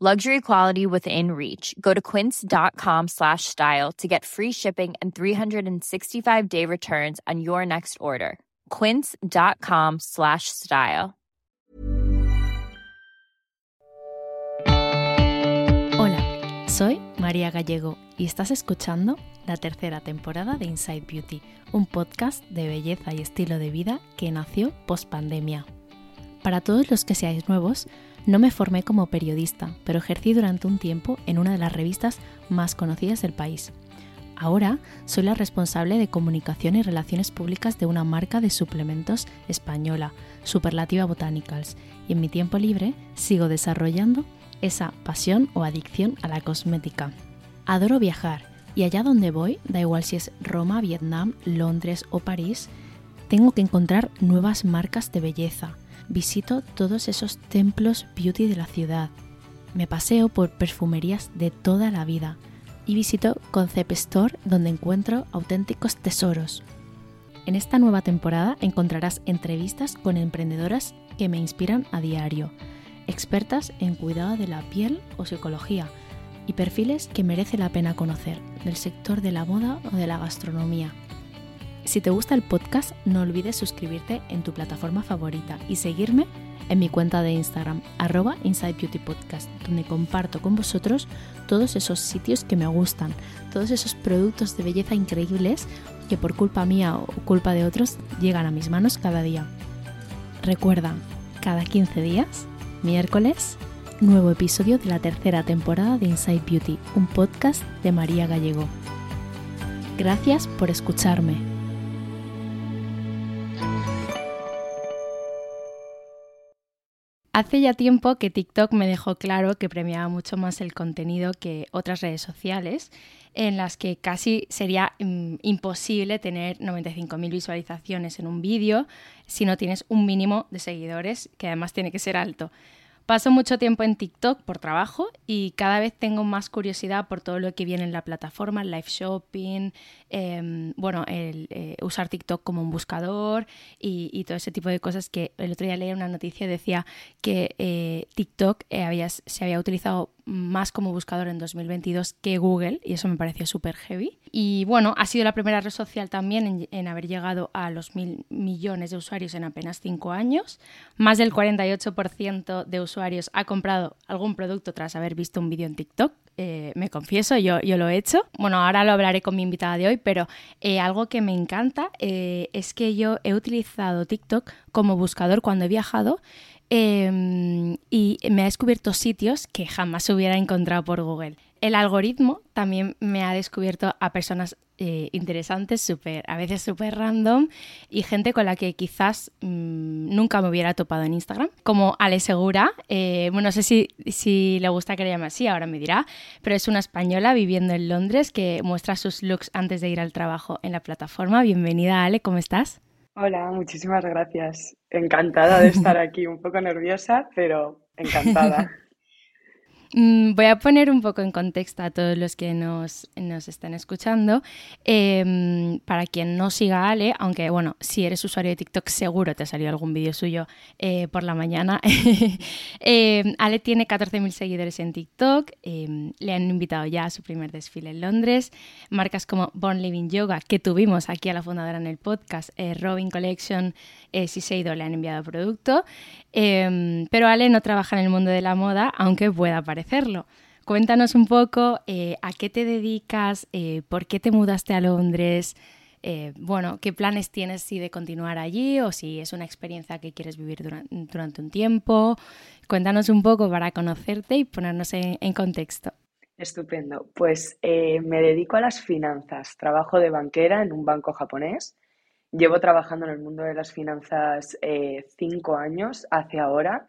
Luxury quality within reach. Go to quince.com slash style to get free shipping and 365 day returns on your next order. Quince.com slash style. Hola, soy María Gallego y estás escuchando la tercera temporada de Inside Beauty, un podcast de belleza y estilo de vida que nació post pandemia. Para todos los que seáis nuevos, no me formé como periodista, pero ejercí durante un tiempo en una de las revistas más conocidas del país. Ahora soy la responsable de comunicación y relaciones públicas de una marca de suplementos española, Superlativa Botanicals, y en mi tiempo libre sigo desarrollando esa pasión o adicción a la cosmética. Adoro viajar y allá donde voy, da igual si es Roma, Vietnam, Londres o París, tengo que encontrar nuevas marcas de belleza. Visito todos esos templos beauty de la ciudad. Me paseo por perfumerías de toda la vida y visito Concept Store donde encuentro auténticos tesoros. En esta nueva temporada encontrarás entrevistas con emprendedoras que me inspiran a diario, expertas en cuidado de la piel o psicología, y perfiles que merece la pena conocer del sector de la moda o de la gastronomía. Si te gusta el podcast, no olvides suscribirte en tu plataforma favorita y seguirme en mi cuenta de Instagram, arroba Inside Beauty Podcast, donde comparto con vosotros todos esos sitios que me gustan, todos esos productos de belleza increíbles que por culpa mía o culpa de otros llegan a mis manos cada día. Recuerda, cada 15 días, miércoles, nuevo episodio de la tercera temporada de Inside Beauty, un podcast de María Gallego. Gracias por escucharme. Hace ya tiempo que TikTok me dejó claro que premiaba mucho más el contenido que otras redes sociales, en las que casi sería mm, imposible tener 95.000 visualizaciones en un vídeo si no tienes un mínimo de seguidores, que además tiene que ser alto. Paso mucho tiempo en TikTok por trabajo y cada vez tengo más curiosidad por todo lo que viene en la plataforma, live shopping, em, bueno, eh, usar TikTok como un buscador y, todo ese tipo de cosas que el otro día leí una noticia decía que eh, TikTok eh, se había utilizado más como buscador en 2022 que Google y eso me pareció súper heavy. Y bueno, ha sido la primera red social también en, haber llegado a los mil millones de usuarios en apenas cinco años. Más del 48% de usuarios ha comprado algún producto tras haber visto un vídeo en TikTok. Eh, me confieso, yo, yo lo he hecho. Bueno, ahora lo hablaré con mi invitada de hoy, pero eh, algo que me encanta eh, es que yo he utilizado TikTok como buscador cuando he viajado Em, y me ha descubierto sitios que jamás hubiera encontrado por Google. El algoritmo también me ha descubierto a personas eh, interesantes, super, a veces súper random, y gente con la que quizás mm, nunca me hubiera topado en Instagram, como Ale Segura. Eh, bueno, no sé si, si le gusta que le llame así, ahora me dirá, pero es una española viviendo en Londres que muestra sus looks antes de ir al trabajo en la plataforma. Bienvenida, Ale, ¿cómo estás? Hola, muchísimas gracias. Encantada de estar aquí, un poco nerviosa, pero encantada. Mm, voy a poner un poco en contexto a todos los que nos, nos están escuchando. Em, para quien no siga a Ale, aunque bueno, si eres usuario de TikTok seguro te salió algún vídeo suyo eh, por la mañana. Em, Ale tiene 14.000 seguidores en TikTok, em, le han invitado ya a su primer desfile en Londres. Marcas como Born Living Yoga, que tuvimos aquí a la fundadora en el podcast, eh, Robin Collection, eh, Siseido le han enviado producto. pero Ale no trabaja en el mundo de la moda, aunque pueda aparecer hacerlo. Cuéntanos un poco eh, a qué te dedicas, eh, por qué te mudaste a Londres, eh, bueno, qué planes tienes si de continuar allí o si es una experiencia que quieres vivir durante, un tiempo. Cuéntanos un poco para conocerte y ponernos en, contexto. Estupendo. Pues me dedico a las finanzas. Trabajo de banquera en un banco japonés. Llevo trabajando en el mundo de las finanzas cinco años hacia ahora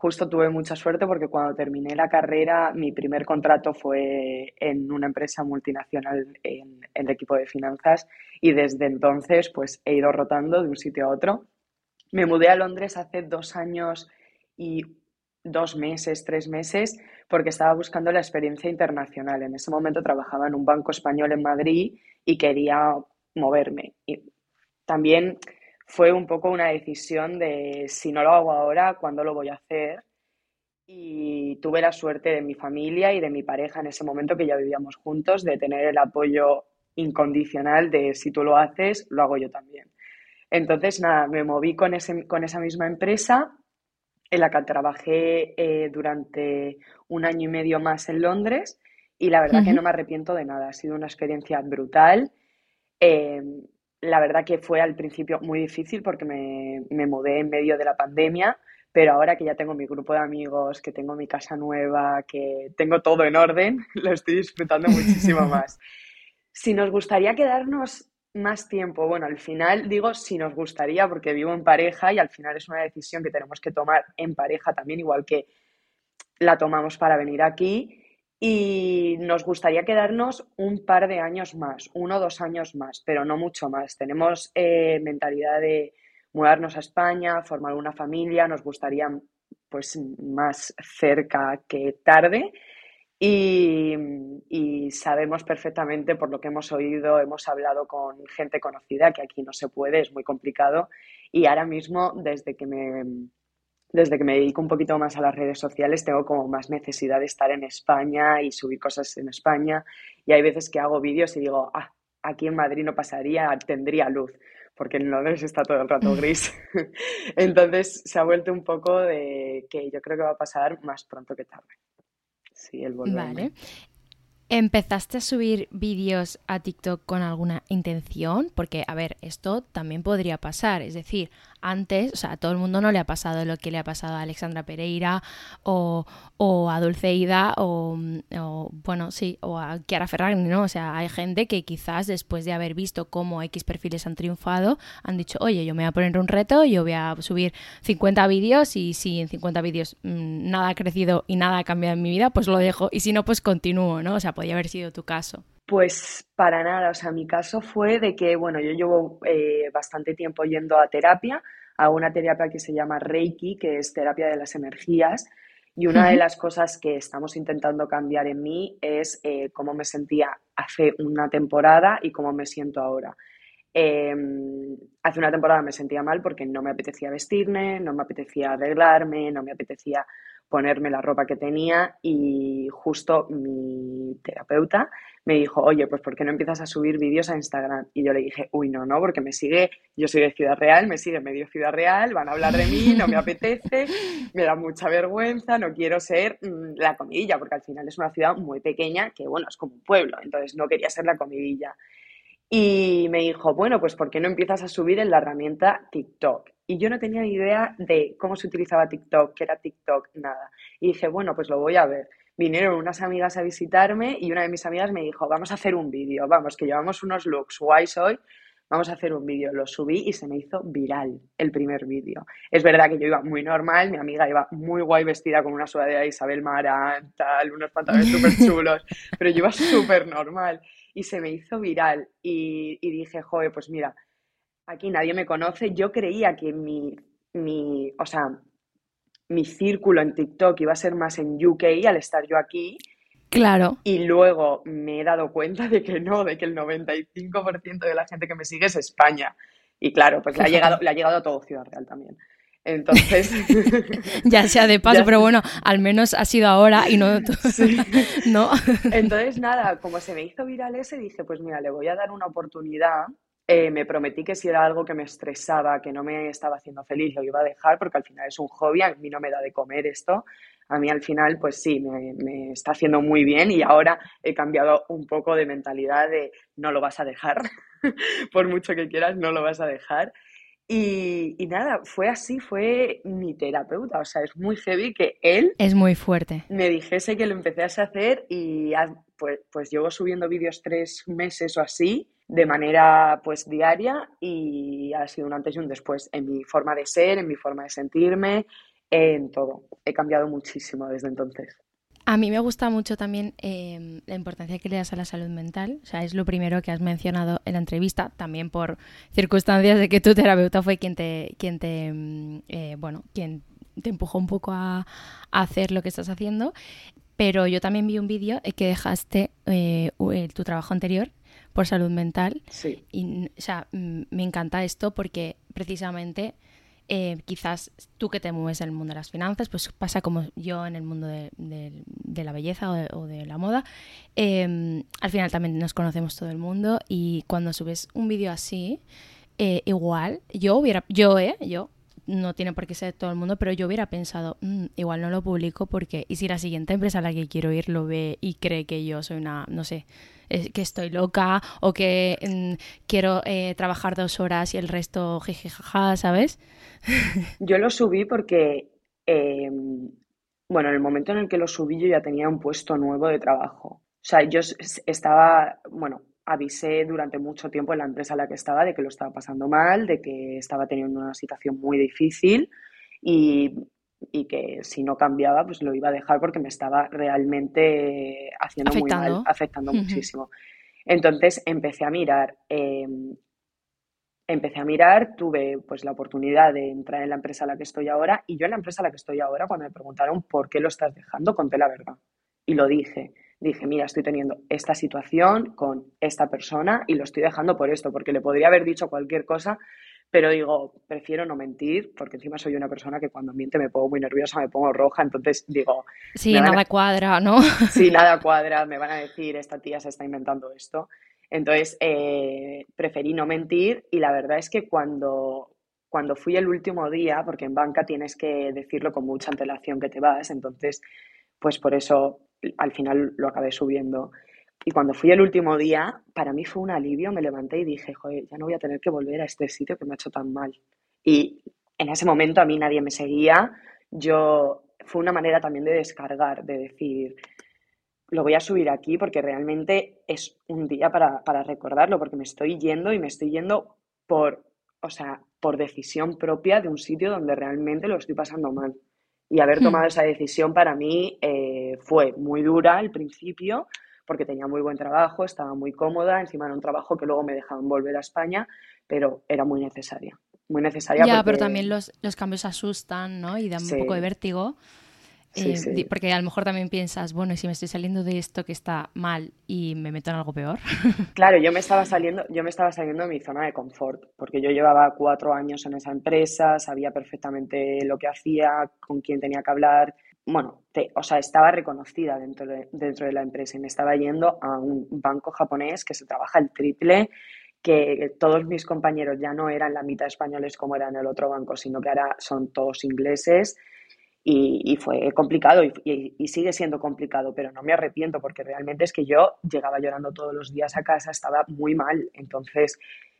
justo tuve mucha suerte porque cuando terminé la carrera mi primer contrato fue en una empresa multinacional en, el equipo de finanzas y desde entonces pues he ido rotando de un sitio a otro. Me mudé a Londres hace dos años y dos meses, tres meses, porque estaba buscando la experiencia internacional. En ese momento trabajaba en un banco español en Madrid y quería moverme. Y también fue un poco una decisión de si no lo hago ahora, ¿cuándo lo voy a hacer? Y tuve la suerte de mi familia y de mi pareja en ese momento que ya vivíamos juntos, de tener el apoyo incondicional de si tú lo haces, lo hago yo también. Entonces, nada, me moví con, ese, con esa misma empresa en la que trabajé eh, durante un año y medio más en Londres y la verdad que no me arrepiento de nada. Ha sido una experiencia brutal. Eh, la verdad que fue al principio muy difícil porque me, me, mudé en medio de la pandemia, pero ahora que ya tengo mi grupo de amigos, que tengo mi casa nueva, que tengo todo en orden, lo estoy disfrutando muchísimo más. Si nos gustaría quedarnos más tiempo, bueno, al final digo si nos gustaría porque vivo en pareja y al final es una decisión que tenemos que tomar en pareja también, igual que la tomamos para venir aquí y nos gustaría quedarnos un par de años más, uno o dos años más, pero no mucho más. Tenemos eh, mentalidad de mudarnos a España, formar una familia, nos gustaría pues más cerca que tarde y, y, sabemos perfectamente por lo que hemos oído, hemos hablado con gente conocida que aquí no se puede, es muy complicado y ahora mismo desde que me desde que me dedico un poquito más a las redes sociales, tengo como más necesidad de estar en España y subir cosas en España. Y hay veces que hago vídeos y digo, ah, aquí en Madrid no pasaría, tendría luz, porque en Londres está todo el rato gris. Entonces se ha vuelto un poco de que yo creo que va a pasar más pronto que tarde. Sí, el volverme. Vale. ¿Empezaste a subir vídeos a TikTok con alguna intención? Porque, a ver, esto también podría pasar. Es decir, antes, o sea, a todo el mundo no le ha pasado lo que le ha pasado a Alexandra Pereira o, a Dulceida o, o, bueno, sí, o a Chiara Ferragni, ¿no? O sea, hay gente que quizás después de haber visto cómo X perfiles han triunfado, han dicho, oye, yo me voy a poner un reto, yo voy a subir 50 vídeos y si en 50 vídeos mm, nada ha crecido y nada ha cambiado en mi vida, pues lo dejo y si no, pues continúo, ¿no? O sea, podría haber sido tu caso. Pues para nada, o sea, mi caso fue de que, bueno, yo llevo eh, bastante tiempo yendo a terapia, a una terapia que se llama Reiki, que es terapia de las energías, y una de las cosas que estamos intentando cambiar en mí es eh, cómo me sentía hace una temporada y cómo me siento ahora. Em, hace una temporada me sentía mal porque no me apetecía vestirme, no me apetecía arreglarme, no me apetecía ponerme la ropa que tenía y justo mi terapeuta me dijo, oye, pues ¿por qué no empiezas a subir vídeos a Instagram? Y yo le dije, uy, no, no, porque me sigue, yo soy de Ciudad Real, me sigue medio Ciudad Real, van a hablar de mí, no me apetece, me da mucha vergüenza, no quiero ser mm, la comidilla, porque al final es una ciudad muy pequeña que, bueno, es como un pueblo, entonces no quería ser la comidilla. Y me dijo, bueno, pues ¿por qué no empiezas a subir en la herramienta TikTok? Y yo no tenía idea de cómo se utilizaba TikTok, qué era TikTok, nada. Y dije, bueno, pues lo voy a ver. Vinieron unas amigas a visitarme y una de mis amigas me dijo, vamos a hacer un vídeo, vamos, que llevamos unos looks guays hoy, vamos a hacer un vídeo. Lo subí y se me hizo viral el primer vídeo. Es verdad que yo iba muy normal, mi amiga iba muy guay vestida con una sudadera de Isabel Marán, tal, unos pantalones súper chulos, pero yo iba súper normal y se me hizo viral y, dije, joder, pues mira, aquí nadie me conoce. Yo creía que mi, mi, o sea, mi círculo en TikTok iba a ser más en UK al estar yo aquí. Claro. Y luego me he dado cuenta de que no, de que el 95% de la gente que me sigue es España. Y claro, pues le ha, llegado, le ha llegado a todo Ciudad Real también. Entonces. ya sea de paso, pero bueno, al menos ha sido ahora y no. ¿No? Entonces, nada, como se me hizo viral ese, dije, pues mira, le voy a dar una oportunidad. Eh, me prometí que si era algo que me estresaba, que no me estaba haciendo feliz, lo iba a dejar, porque al final es un hobby, a mí no me da de comer esto. A mí al final, pues sí, me, me está haciendo muy bien y ahora he cambiado un poco de mentalidad de no lo vas a dejar, por mucho que quieras, no lo vas a dejar. Y, nada, fue así, fue mi terapeuta. O sea, es muy heavy que él... Es muy fuerte. Me dijese que lo empecé a hacer y pues, pues llevo subiendo vídeos tres meses o así de manera pues diaria y ha sido un antes y un después en mi forma de ser, en mi forma de sentirme, en todo. He cambiado muchísimo desde entonces. A mí me gusta mucho también em, la importancia que le das a la salud mental. O sea, es lo primero que has mencionado en la entrevista, también por circunstancias de que tu terapeuta fue quien te, quien te, em, eh, bueno, quien te empujó un poco a, hacer lo que estás haciendo. Pero yo también vi un vídeo que dejaste eh, tu trabajo anterior por salud mental. Sí. Y, o sea, me encanta esto porque precisamente eh, quizás tú que te mueves en el mundo de las finanzas, pues pasa como yo en el mundo de, la belleza o de, la moda. Em, al final también nos conocemos todo el mundo y cuando subes un vídeo así, eh, igual, yo hubiera, yo, eh, yo, no tiene por qué ser todo el mundo, pero yo hubiera pensado, mm, igual no lo publico porque, y si la siguiente empresa a la que quiero ir lo ve y cree que yo soy una, no sé, que estoy loca o que mm, quiero eh, trabajar dos horas y el resto jijijaja, ¿sabes? Yo lo subí porque, em, bueno, en el momento en el que lo subí yo ya tenía un puesto nuevo de trabajo. O sea, yo estaba, bueno, avisé durante mucho tiempo en la empresa en la que estaba de que lo estaba pasando mal, de que estaba teniendo una situación muy difícil y y que si no cambiaba, pues lo iba a dejar porque me estaba realmente haciendo muy mal, afectando muchísimo. Entonces empecé a mirar, em, empecé a mirar, tuve pues la oportunidad de entrar en la empresa a la que estoy ahora y yo en la empresa a la que estoy ahora, cuando me preguntaron por qué lo estás dejando, conté la verdad y lo dije. Dije, mira, estoy teniendo esta situación con esta persona y lo estoy dejando por esto, porque le podría haber dicho cualquier cosa, pero digo, prefiero no mentir, porque encima soy una persona que cuando miente me pongo muy nerviosa, me pongo roja, entonces digo... Sí, nada cuadra, ¿no? Sí, nada cuadra, me van a decir, esta tía se está inventando esto. Entonces, eh, preferí no mentir y la verdad es que cuando, cuando fui el último día, porque en banca tienes que decirlo con mucha antelación que te vas, entonces, pues por eso al final lo acabé subiendo. Y cuando fui el último día, para mí fue un alivio, me levanté y dije, joder, ya no voy a tener que volver a este sitio que me ha hecho tan mal. Y en ese momento a mí nadie me seguía, yo fue una manera también de descargar, de decir, lo voy a subir aquí porque realmente es un día para, para recordarlo, porque me estoy yendo y me estoy yendo por, o sea, por decisión propia de un sitio donde realmente lo estoy pasando mal. Y haber hmm. tomado esa decisión para mí eh, fue muy dura al principio, porque tenía muy buen trabajo, estaba muy cómoda, encima era un trabajo que luego me dejaban volver a España, pero era muy necesaria. Muy necesaria. Ya, pero también los, los, cambios asustan, ¿no? Y dan un poco de vértigo. Eh, porque a lo mejor también piensas, bueno, si me estoy saliendo de esto que está mal y me meto en algo peor. Claro, yo me estaba saliendo, yo me estaba saliendo de mi zona de confort, porque yo llevaba cuatro años en esa empresa, sabía perfectamente lo que hacía, con quién tenía que hablar, bueno, o sea, estaba reconocida dentro de, dentro de la empresa y me estaba yendo a un banco japonés que se trabaja el triple, que todos mis compañeros ya no eran la mitad españoles como eran en el otro banco, sino que ahora son todos ingleses y, fue complicado y, sigue siendo complicado, pero no me arrepiento porque realmente es que yo llegaba llorando todos los días a casa, estaba muy mal, entonces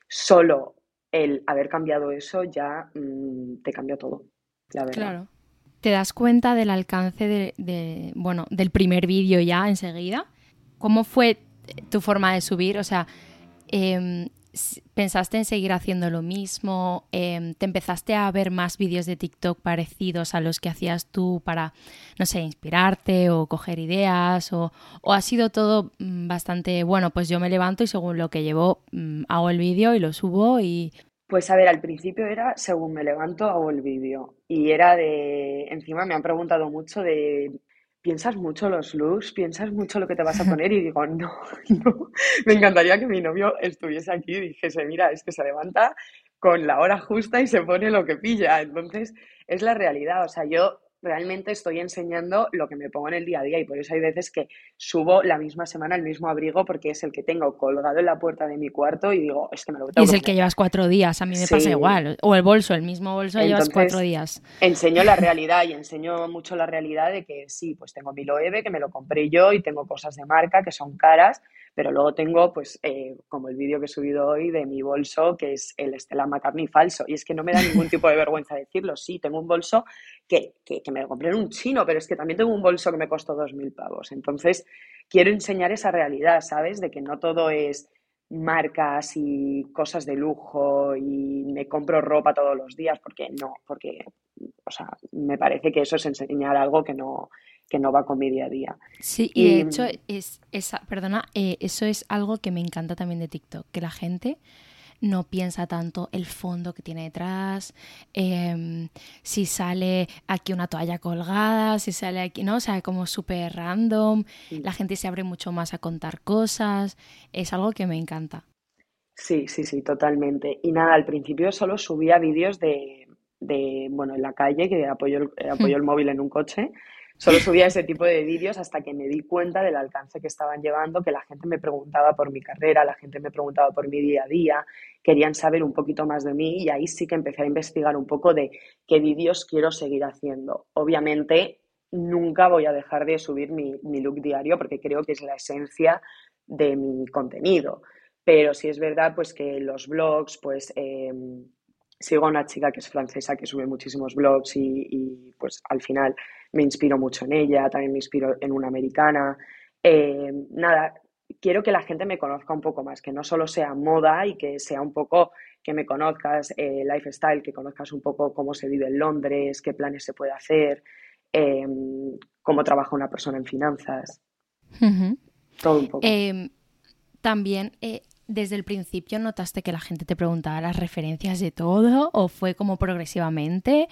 solo el haber cambiado eso ya mm, te cambió todo, la verdad. Claro te das cuenta del alcance de, bueno, del primer vídeo ya enseguida. ¿Cómo fue tu forma de subir? O sea, em, ¿pensaste en seguir haciendo lo mismo? Em, ¿Te empezaste a ver más vídeos de TikTok parecidos a los que hacías tú para, no sé, inspirarte o coger ideas? ¿O, ha sido todo mm, bastante, bueno, pues yo me levanto y según lo que llevo mm, hago el vídeo y lo subo y... Pues a ver, al principio era según me levanto hago el vídeo y era de, encima me han preguntado mucho de, ¿piensas mucho los looks? ¿Piensas mucho lo que te vas a poner? Y digo, no, no, me encantaría que mi novio estuviese aquí y dijese, mira, es que se levanta con la hora justa y se pone lo que pilla. Entonces, es la realidad. O sea, yo realmente estoy enseñando lo que me pongo en el día a día y por eso hay veces que subo la misma semana el mismo abrigo porque es el que tengo colgado en la puerta de mi cuarto y digo, es que me lo tengo Y es el que llevas cuatro días, a mí me pasa igual. O el bolso, el mismo bolso llevas cuatro días. Enseño la realidad y enseño mucho la realidad de que sí, pues tengo mi Loewe, que me lo compré yo y tengo cosas de marca que son caras, pero luego tengo, pues, eh, como el vídeo que he subido hoy de mi bolso, que es el Stella McCartney falso. Y es que no me da ningún tipo de vergüenza decirlo. Sí, tengo un bolso que, que, me lo compré en un chino, pero es que también tengo un bolso que me costó dos mil pavos. Entonces, quiero enseñar esa realidad, ¿sabes? De que no todo es marcas y cosas de lujo y me compro ropa todos los días, porque no, porque, o sea, me parece que eso es enseñar algo que no, que no va con mi día a día. Sí, y, de hecho, es, esa, perdona, eh, eso es algo que me encanta también de TikTok, que la gente no piensa tanto el fondo que tiene detrás, em, si sale aquí una toalla colgada, si sale aquí, ¿no? O sea, como súper random, la gente se abre mucho más a contar cosas, es algo que me encanta. Sí, sí, sí, totalmente. Y nada, al principio solo subía vídeos de, de bueno, en la calle, que apoyo, apoyo el móvil en un coche, Solo subía ese tipo de vídeos hasta que me di cuenta del alcance que estaban llevando, que la gente me preguntaba por mi carrera, la gente me preguntaba por mi día a día, querían saber un poquito más de mí y ahí sí que empecé a investigar un poco de qué vídeos quiero seguir haciendo. Obviamente, nunca voy a dejar de subir mi, look diario porque creo que es la esencia de mi contenido. Pero sí es verdad pues que los blogs, pues em, sigo a una chica que es francesa que sube muchísimos blogs y, y pues al final me inspiro mucho en ella, también me inspiro en una americana. Eh, nada, quiero que la gente me conozca un poco más, que no solo sea moda y que sea un poco que me conozcas eh, lifestyle, que conozcas un poco cómo se vive en Londres, qué planes se puede hacer, em, cómo trabaja una persona en finanzas. Todo un poco. Em, también, eh, desde el principio notaste que la gente te preguntaba las referencias de todo o fue como progresivamente?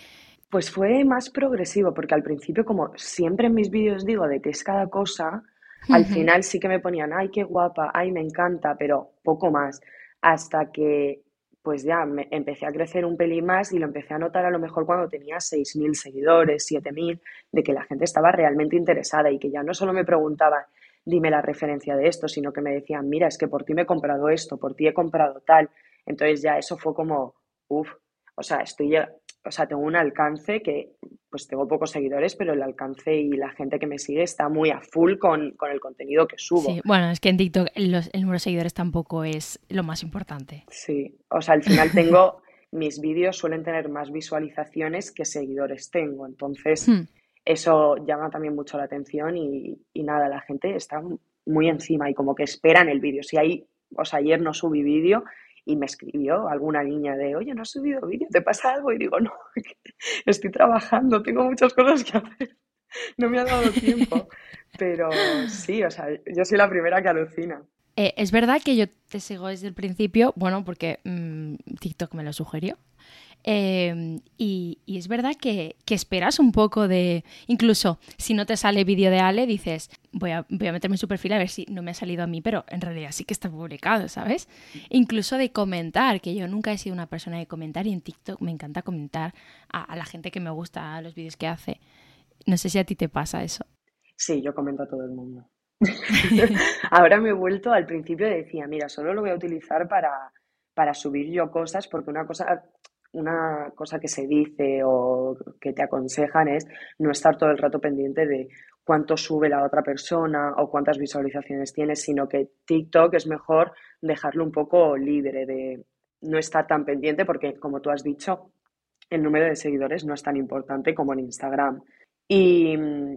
Pues fue más progresivo, porque al principio, como siempre en mis vídeos digo de que es cada cosa, al final sí que me ponían, ay, qué guapa, ay, me encanta, pero poco más. Hasta que, pues ya me empecé a crecer un pelín más y lo empecé a notar a lo mejor cuando tenía 6.000 seguidores, 7.000, de que la gente estaba realmente interesada y que ya no solo me preguntaban, dime la referencia de esto, sino que me decían, mira, es que por ti me he comprado esto, por ti he comprado tal. Entonces ya eso fue como, uff, o sea, estoy o sea, tengo un alcance que, pues tengo pocos seguidores, pero el alcance y la gente que me sigue está muy a full con, el contenido que subo. Sí, bueno, es que en TikTok el número de seguidores tampoco es lo más importante. Sí, o sea, al final tengo, mis vídeos suelen tener más visualizaciones que seguidores tengo, entonces hmm. eso llama también mucho la atención y, y nada, la gente está muy encima y como que esperan el vídeo. Si hay, o sea, ayer no subí vídeo y me escribió alguna niña de, oye, no has subido vídeo, ¿te pasa algo? Y digo, no, estoy trabajando, tengo muchas cosas que hacer, no me ha dado tiempo. Pero sí, o sea, yo soy la primera que alucina. Eh, es verdad que yo te sigo desde el principio, bueno, porque mm, TikTok me lo sugirió. Em, y, es verdad que, esperas un poco de. Incluso si no te sale vídeo de Ale, dices, voy a, meterme en su perfil a ver si no me ha salido a mí, pero en realidad sí que está publicado, ¿sabes? Incluso de comentar, que yo nunca he sido una persona de comentar y en TikTok me encanta comentar a, la gente que me gusta los vídeos que hace. No sé si a ti te pasa eso. Sí, yo comento a todo el mundo. Ahora me he vuelto, al principio decía, mira, solo lo voy a utilizar para, para subir yo cosas, porque una cosa, una cosa que se dice o que te aconsejan es no estar todo el rato pendiente de cuánto sube la otra persona o cuántas visualizaciones tiene, sino que TikTok es mejor dejarlo un poco libre de no estar tan pendiente porque, como tú has dicho, el número de seguidores no es tan importante como en Instagram. Y,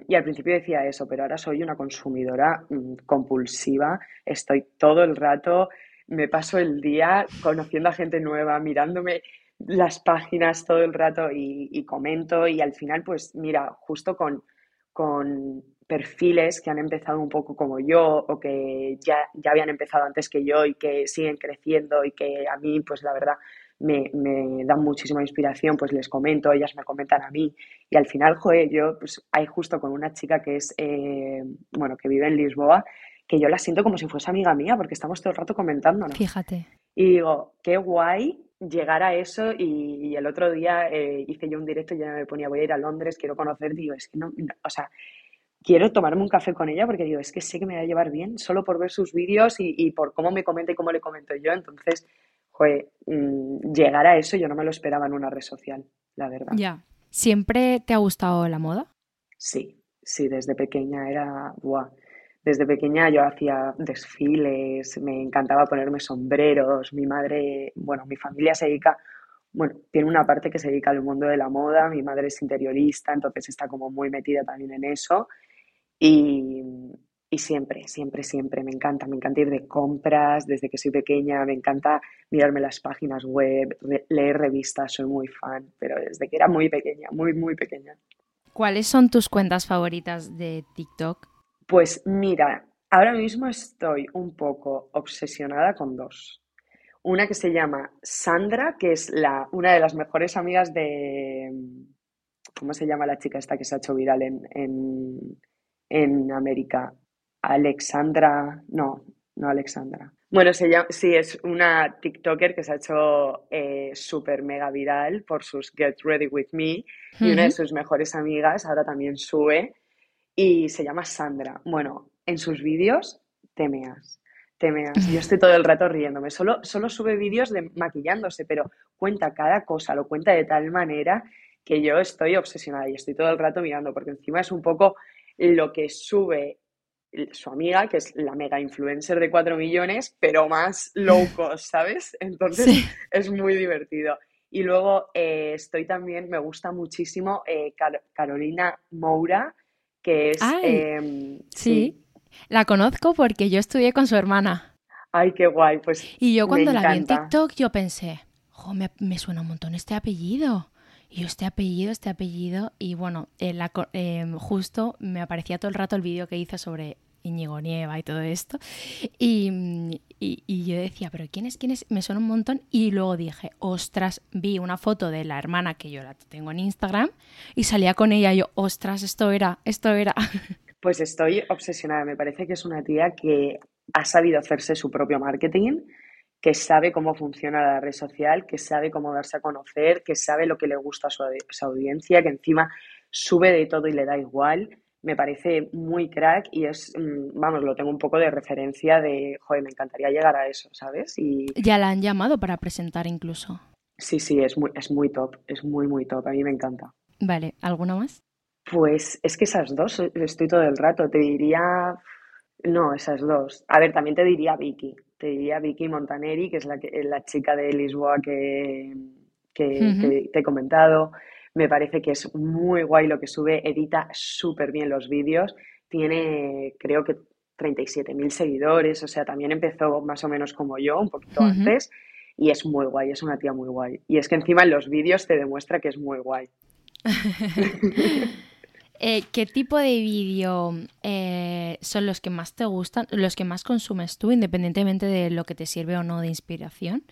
y, al principio decía eso, pero ahora soy una consumidora mm, compulsiva, estoy todo el rato, me paso el día conociendo a gente nueva, mirándome las páginas todo el rato y, comento y al final, pues mira, justo con, con, perfiles que han empezado un poco como yo o que ya, ya habían empezado antes que yo y que siguen creciendo y que a mí, pues la verdad, me, me, dan muchísima inspiración, pues les comento, ellas me comentan a mí y al final, joder, yo pues hay justo con una chica que es, eh, bueno, que vive en Lisboa, que yo la siento como si fuese amiga mía porque estamos todo el rato comentándonos. Fíjate. Y digo, qué guay llegar a eso y, el otro día eh, hice yo un directo y ya me ponía, voy a ir a Londres, quiero conocer, digo, es que no, o sea, quiero tomarme un café con ella porque digo, es que sé que me va a llevar bien solo por ver sus vídeos y, por cómo me comenta y cómo le comento yo. Entonces, joder, mm, llegar a eso yo no me lo esperaba en una red social, la verdad. Ya. ¿Siempre te ha gustado la moda? Sí, sí, desde pequeña era, buah. Desde pequeña yo hacía desfiles, me encantaba ponerme sombreros, mi madre, bueno, mi familia se dedica, bueno, tiene una parte que se dedica al mundo de la moda, mi madre es interiorista, entonces está como muy metida también en eso y, siempre, siempre, siempre me encanta, me encanta ir de compras desde que soy pequeña, me encanta mirarme las páginas web, leer revistas, soy muy fan, pero desde que era muy pequeña, muy, muy pequeña. ¿Cuáles son tus cuentas favoritas de TikTok? Pues mira, ahora mismo estoy un poco obsesionada con dos. Una que se llama Sandra, que es la, una de las mejores amigas de... ¿Cómo se llama la chica esta que se ha hecho viral en, en, América? Alexandra... No, no Alexandra. Bueno, se llama, sí, es una TikToker que se ha hecho eh, súper mega viral por sus Get Ready With Me y una de sus mejores amigas ahora también sube y se llama Sandra. Bueno, en sus vídeos, temeas, temeas. Yo estoy todo el rato riéndome. Solo, solo sube vídeos de maquillándose, pero cuenta cada cosa, lo cuenta de tal manera que yo estoy obsesionada y estoy todo el rato mirando, porque encima es un poco lo que sube su amiga, que es la mega influencer de 4 millones, pero más low cost, ¿sabes? Entonces es muy divertido. Y luego eh, estoy también, me gusta muchísimo eh, Carolina Moura, que es... Em, sí. la conozco porque yo estudié con su hermana. Ay, qué guay, pues... Y yo cuando la vi en TikTok yo pensé, oh, me, suena un montón este apellido. Y yo, este apellido, este apellido. Y bueno, eh, em, justo me aparecía todo el rato el vídeo que hizo sobre Íñigo Nieva y todo esto. Y, y, yo decía, pero ¿quién es? ¿Quién es? Me suena un montón. Y luego dije, ostras, vi una foto de la hermana que yo la tengo en Instagram y salía con ella. Y yo, ostras, esto era, esto era. Pues estoy obsesionada. Me parece que es una tía que ha sabido hacerse su propio marketing, que sabe cómo funciona la red social, que sabe cómo darse a conocer, que sabe lo que le gusta a su, a su audiencia, que encima sube de todo y le da igual me parece muy crack y es, mm, vamos, lo tengo un poco de referencia de, joder, me encantaría llegar a eso, ¿sabes? Y... Ya la han llamado para presentar incluso. Sí, sí, es muy, es muy top, es muy, muy top, a mí me encanta. Vale, ¿alguna más? Pues es que esas dos, estoy todo el rato, te diría, no, esas dos. A ver, también te diría Vicky, te diría Vicky Montaneri, que es la, la chica de Lisboa que, que te he comentado. Me parece que es muy guay lo que sube, edita súper bien los vídeos, tiene creo que 37.000 seguidores, o sea, también empezó más o menos como yo, un poquito antes, y es muy guay, es una tía muy guay. Y es que encima en los vídeos te demuestra que es muy guay. Eh, ¿Qué tipo de vídeo eh, son los que más te gustan, los que más consumes tú, independientemente de lo que te sirve o no de inspiración?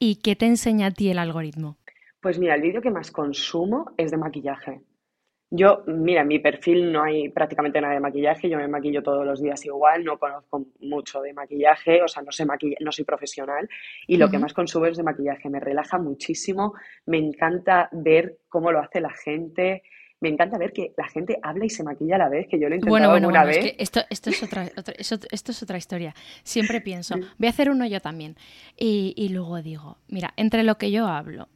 ¿Y qué te enseña a ti el algoritmo? Pues mira, el vídeo que más consumo es de maquillaje. Yo, mira, en mi perfil no hay prácticamente nada de maquillaje, yo me maquillo todos los días igual, no conozco mucho de maquillaje, o sea, no, sé no soy profesional y lo que más consumo es de maquillaje, me relaja muchísimo, me encanta ver cómo lo hace la gente, me encanta ver que la gente habla y se maquilla a la vez, que yo lo he intentado bueno, bueno, vez. esto, esto, es otra, esto, es otra historia. Siempre pienso, voy a hacer uno yo también. Y, y luego digo, mira, entre lo que yo hablo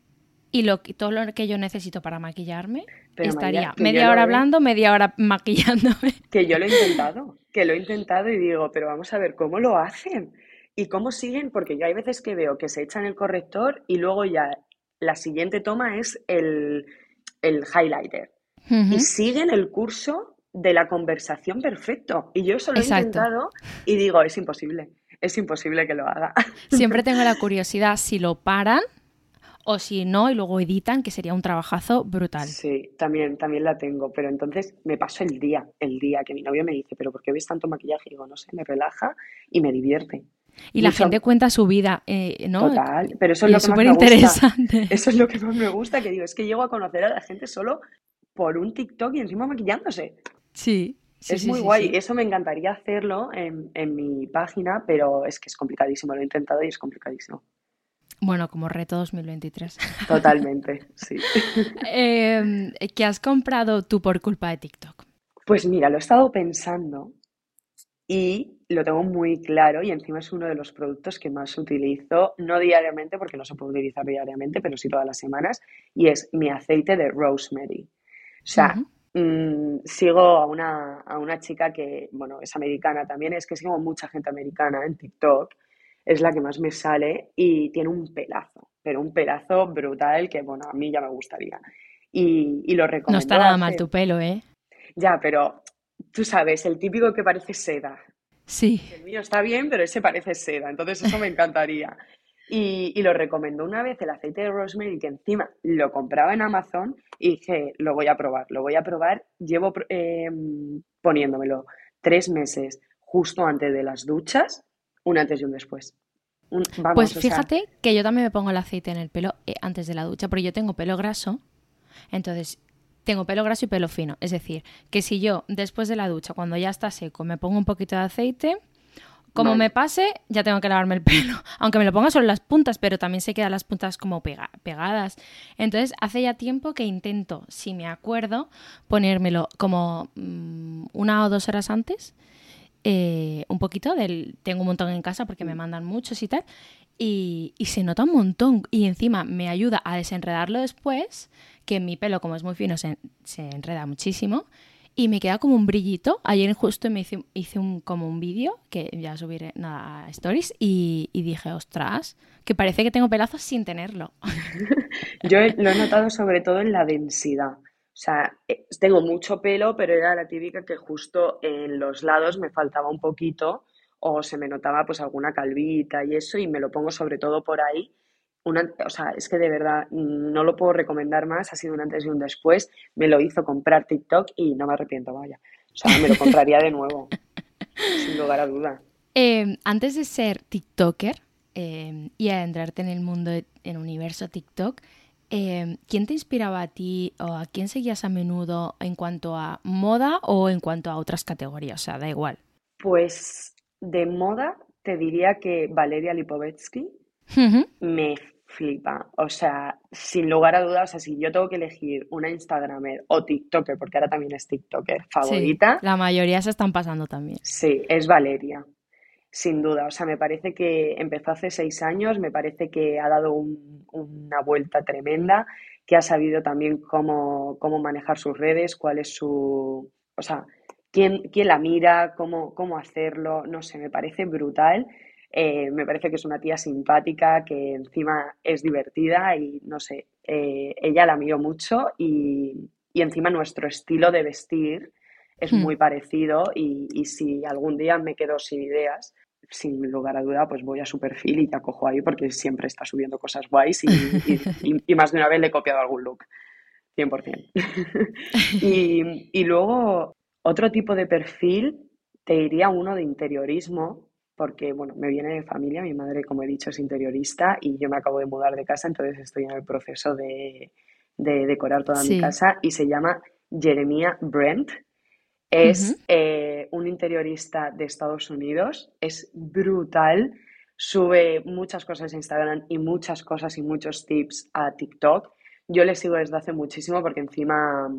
y lo, todo lo que yo necesito para maquillarme estaría media hora hablando, media hora maquillándome. Que yo lo he intentado, que lo he intentado y digo, pero vamos a ver cómo lo hacen y cómo siguen, porque yo hay veces que veo que se echan el corrector y luego ya la siguiente toma es el, el highlighter. Y siguen el curso de la conversación perfecto. Y yo eso lo he intentado y digo, es imposible, es imposible que lo haga. Siempre tengo la curiosidad si lo paran o si no y luego editan, que sería un trabajazo brutal. Sí, también, también la tengo, pero entonces me paso el día, el día que mi novio me dice, pero ¿por qué ves tanto maquillaje? Y digo, no sé, me relaja y me divierte. Y la gente cuenta su vida, eh, ¿no? Total, pero eso es lo que más me interesante. Gusta. Eso es lo que más me gusta, que digo, es que llego a conocer a la gente solo por un TikTok y encima maquillándose. Sí. es muy guay, eso me encantaría hacerlo en, en mi página, pero es que es complicadísimo, lo he intentado y es complicadísimo. Bueno, como reto 2023. Totalmente, sí. eh, ¿Qué has comprado tú por culpa de TikTok? Pues mira, lo he estado pensando y lo tengo muy claro y encima es uno de los productos que más utilizo, no diariamente porque no se puede utilizar diariamente, pero sí todas las semanas, y es mi aceite de rosemary. O sea, mm, sigo a una, a una chica que, bueno, es americana también, es que sigo mucha gente americana en TikTok es la que más me sale y tiene un pelazo, pero un pelazo brutal que, bueno, a mí ya me gustaría. Y, lo recomiendo. No está nada mal tu pelo, ¿eh? Ya, pero tú sabes, el típico que parece seda. Sí. El mío está bien, pero ese parece seda, entonces eso me encantaría. Y, lo recomendó una vez el aceite de rosemary, que encima lo compraba en Amazon y dije, lo voy a probar, lo voy a probar. Llevo em, poniéndomelo tres meses justo antes de las duchas un antes y un después. pues fíjate que yo también me pongo el aceite en el pelo eh, antes de la ducha, porque yo tengo pelo graso, entonces tengo pelo graso y pelo fino. Es decir, que si yo después de la ducha, cuando ya está seco, me pongo un poquito de aceite, como me pase, ya tengo que lavarme el pelo. Aunque me lo ponga solo en las puntas, pero también se quedan las puntas como pegadas. Entonces, hace ya tiempo que intento, si me acuerdo, ponérmelo como mm, una o dos horas antes eh, un poquito del... Tengo un montón en casa porque me mm. mandan muchos y tal. Y, se nota un montón. Y encima me ayuda a desenredarlo después, que mi pelo, como es muy fino, se, enreda muchísimo. Y me queda como un brillito. Ayer justo me hice, hice un, como un vídeo, que ya subiré nada, a Stories, y, y, dije, ostras, que parece que tengo pelazos sin tenerlo. Yo lo he notado sobre todo en la densidad. O sea, eh, tengo mucho pelo, pero era la típica que justo en los lados me faltaba un poquito o se me notaba pues alguna calvita y eso y me lo pongo sobre todo por ahí. Una, o sea, es que de verdad no lo puedo recomendar más, ha sido un antes y un después. Me lo hizo comprar TikTok y no me arrepiento, vaya. O sea, me lo compraría de nuevo, sin lugar a duda. Em, antes de ser TikToker em, y adentrarte en el mundo, en el universo TikTok, Em, ¿quién te inspiraba a ti o a quién seguías a menudo en cuanto a moda o en cuanto a otras categorías? O sea, da igual. Pues de moda te diría que Valeria Lipovetsky me flipa. O sea, sin lugar a dudas, o sea, si yo tengo que elegir una Instagramer o TikToker, porque ahora también es TikToker favorita. la mayoría se están pasando también. Sí, es Valeria sin duda. O sea, me parece que empezó hace seis años, me parece que ha dado una vuelta tremenda, que ha sabido también cómo, cómo manejar sus redes, cuál es su. O sea, quién, quién la mira, cómo, cómo hacerlo, no sé, me parece brutal. Eh, me parece que es una tía simpática, que encima es divertida y no sé, eh, ella la miro mucho y, y, encima nuestro estilo de vestir es hmm. muy parecido y, y, si algún día me quedo sin ideas, sin lugar a duda, pues voy a su perfil y te acojo ahí porque siempre está subiendo cosas guays y, y, más de una vez le he copiado algún look, 100%. y, y luego, otro tipo de perfil, te diría uno de interiorismo, porque, bueno, me viene de familia, mi madre, como he dicho, es interiorista y yo me acabo de mudar de casa, entonces estoy en el proceso de, de decorar toda mi casa y se llama Jeremia Brent, es eh, un interiorista de Estados Unidos, es brutal, sube muchas cosas a Instagram y muchas cosas y muchos tips a TikTok. Yo le sigo desde hace muchísimo porque encima,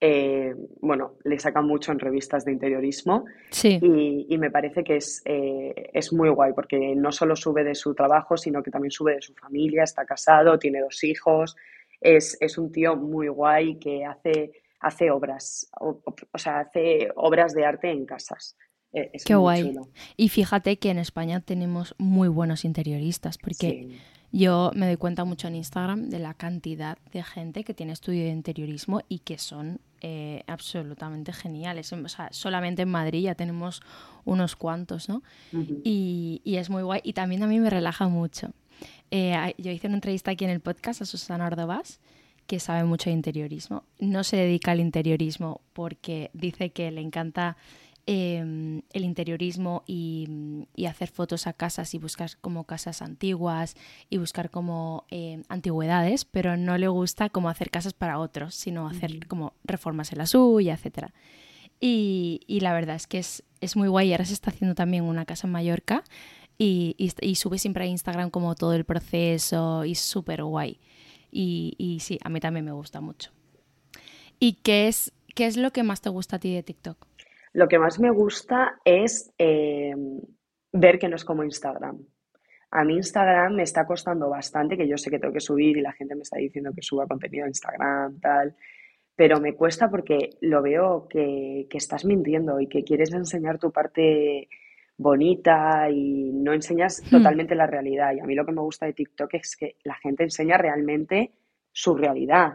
eh, bueno, le saca mucho en revistas de interiorismo. Sí. y, me parece que es, eh, es muy guay porque no solo sube de su trabajo, sino que también sube de su familia, está casado, tiene dos hijos, es, es un tío muy guay que hace hace obras, o, sea, hace obras de arte en casas. E, Qué guay. Y fíjate que en España tenemos muy buenos interioristas, porque yo me doy cuenta mucho en Instagram de la cantidad de gente que tiene estudio de interiorismo y que son eh, absolutamente geniales. O sea, solamente en Madrid ya tenemos unos cuantos, ¿no? y, y, es muy guay. Y también a mí me relaja mucho. Eh, yo hice una entrevista aquí en el podcast a Susana Ordovás que sabe mucho de interiorismo. No se dedica al interiorismo porque dice que le encanta em, el interiorismo y, hacer fotos a casas y buscar como casas antiguas y buscar como em, antigüedades, pero no le gusta como hacer casas para otros, sino hacer como reformas en la suya, etc. Y, la verdad es que es, es muy guay. Ahora se está haciendo también una casa en Mallorca y, y, sube siempre a Instagram como todo el proceso y súper guay. Y, y, sí, a mí también me gusta mucho. ¿Y qué es, qué es lo que más te gusta a ti de TikTok? Lo que más me gusta es eh, ver que no es como Instagram. A mí Instagram me está costando bastante, que yo sé que tengo que subir y la gente me está diciendo que suba contenido a Instagram, tal, pero me cuesta porque lo veo que, que estás mintiendo y que quieres enseñar tu parte bonita y no enseñas hmm. totalmente la realidad. Y a mí lo que me gusta de TikTok es que la gente enseña realmente su realidad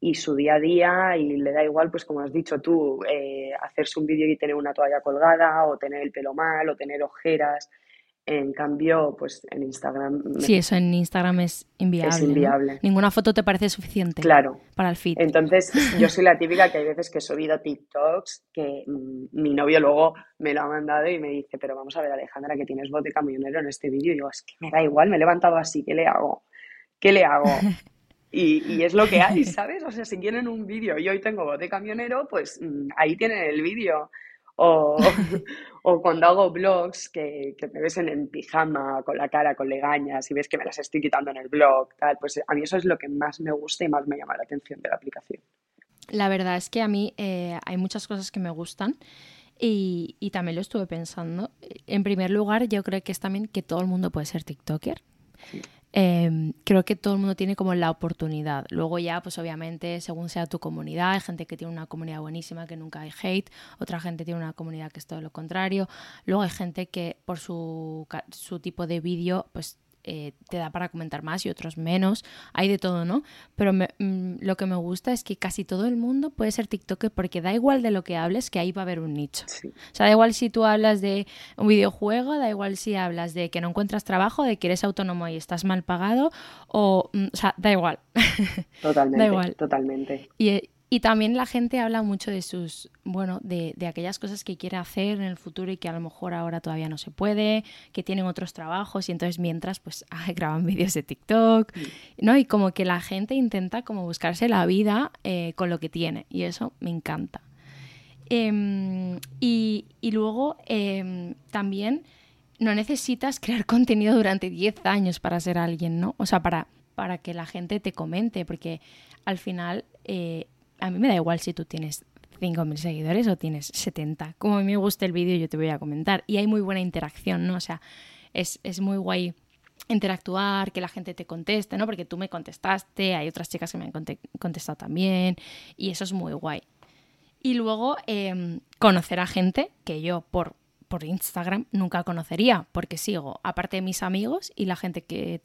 y su día a día y le da igual, pues como has dicho tú, eh, hacerse un vídeo y tener una toalla colgada o tener el pelo mal o tener ojeras. En cambio, pues en Instagram... Sí, eso en Instagram es inviable. Es inviable. Ninguna foto te parece suficiente claro. para el feed. Entonces, yo soy la típica que hay veces que he subido TikToks que mm, mi novio luego me lo ha mandado y me dice, pero vamos a ver Alejandra, que tienes bote camionero en este vídeo. Y digo, es que me da igual, me he levantado así, ¿qué le hago? ¿Qué le hago? Y, y, es lo que hay, ¿sabes? O sea, si quieren un vídeo y hoy tengo bote camionero, pues mm, ahí tienen el vídeo. O, o cuando hago vlogs que, que me ves en, pijama, con la cara, con legañas y ves que me las estoy quitando en el blog, tal, pues a mí eso es lo que más me gusta y más me llama la atención de la aplicación. La verdad es que a mí eh, hay muchas cosas que me gustan y, y también lo estuve pensando. En primer lugar, yo creo que es también que todo el mundo puede ser TikToker. Em, creo que todo el mundo tiene como la oportunidad. Luego ya, pues obviamente, según sea tu comunidad, hay gente que tiene una comunidad buenísima, que nunca hay hate, otra gente tiene una comunidad que es todo lo contrario. Luego hay gente que por su, su tipo de vídeo, pues eh, te da para comentar más y otros menos. Hay de todo, ¿no? Pero mm, lo que me gusta es que casi todo el mundo puede ser TikToker porque da igual de lo que hables, que ahí va a haber un nicho. O sea, da igual si tú hablas de un videojuego, da igual si hablas de que no encuentras trabajo, de que eres autónomo y estás mal pagado, o, mm, o sea, da igual. Totalmente. da igual. Totalmente. Y, y también la gente habla mucho de sus, bueno, de, de, aquellas cosas que quiere hacer en el futuro y que a lo mejor ahora todavía no se puede, que tienen otros trabajos y entonces mientras pues graban vídeos de TikTok, ¿no? Y como que la gente intenta como buscarse la vida eh, con lo que tiene y eso me encanta. Em, y, y, luego em, también no necesitas crear contenido durante 10 años para ser alguien, ¿no? O sea, para, para que la gente te comente, porque al final... Eh, a mí me da igual si tú tienes 5.000 seguidores o tienes 70. Como a mí me gusta el vídeo, yo te voy a comentar. Y hay muy buena interacción, ¿no? O sea, es, muy guay interactuar, que la gente te conteste, ¿no? Porque tú me contestaste, hay otras chicas que me han contestado también, y eso es muy guay. Y luego em, conocer a gente que yo por, por Instagram nunca conocería, porque sigo, aparte de mis amigos y la gente que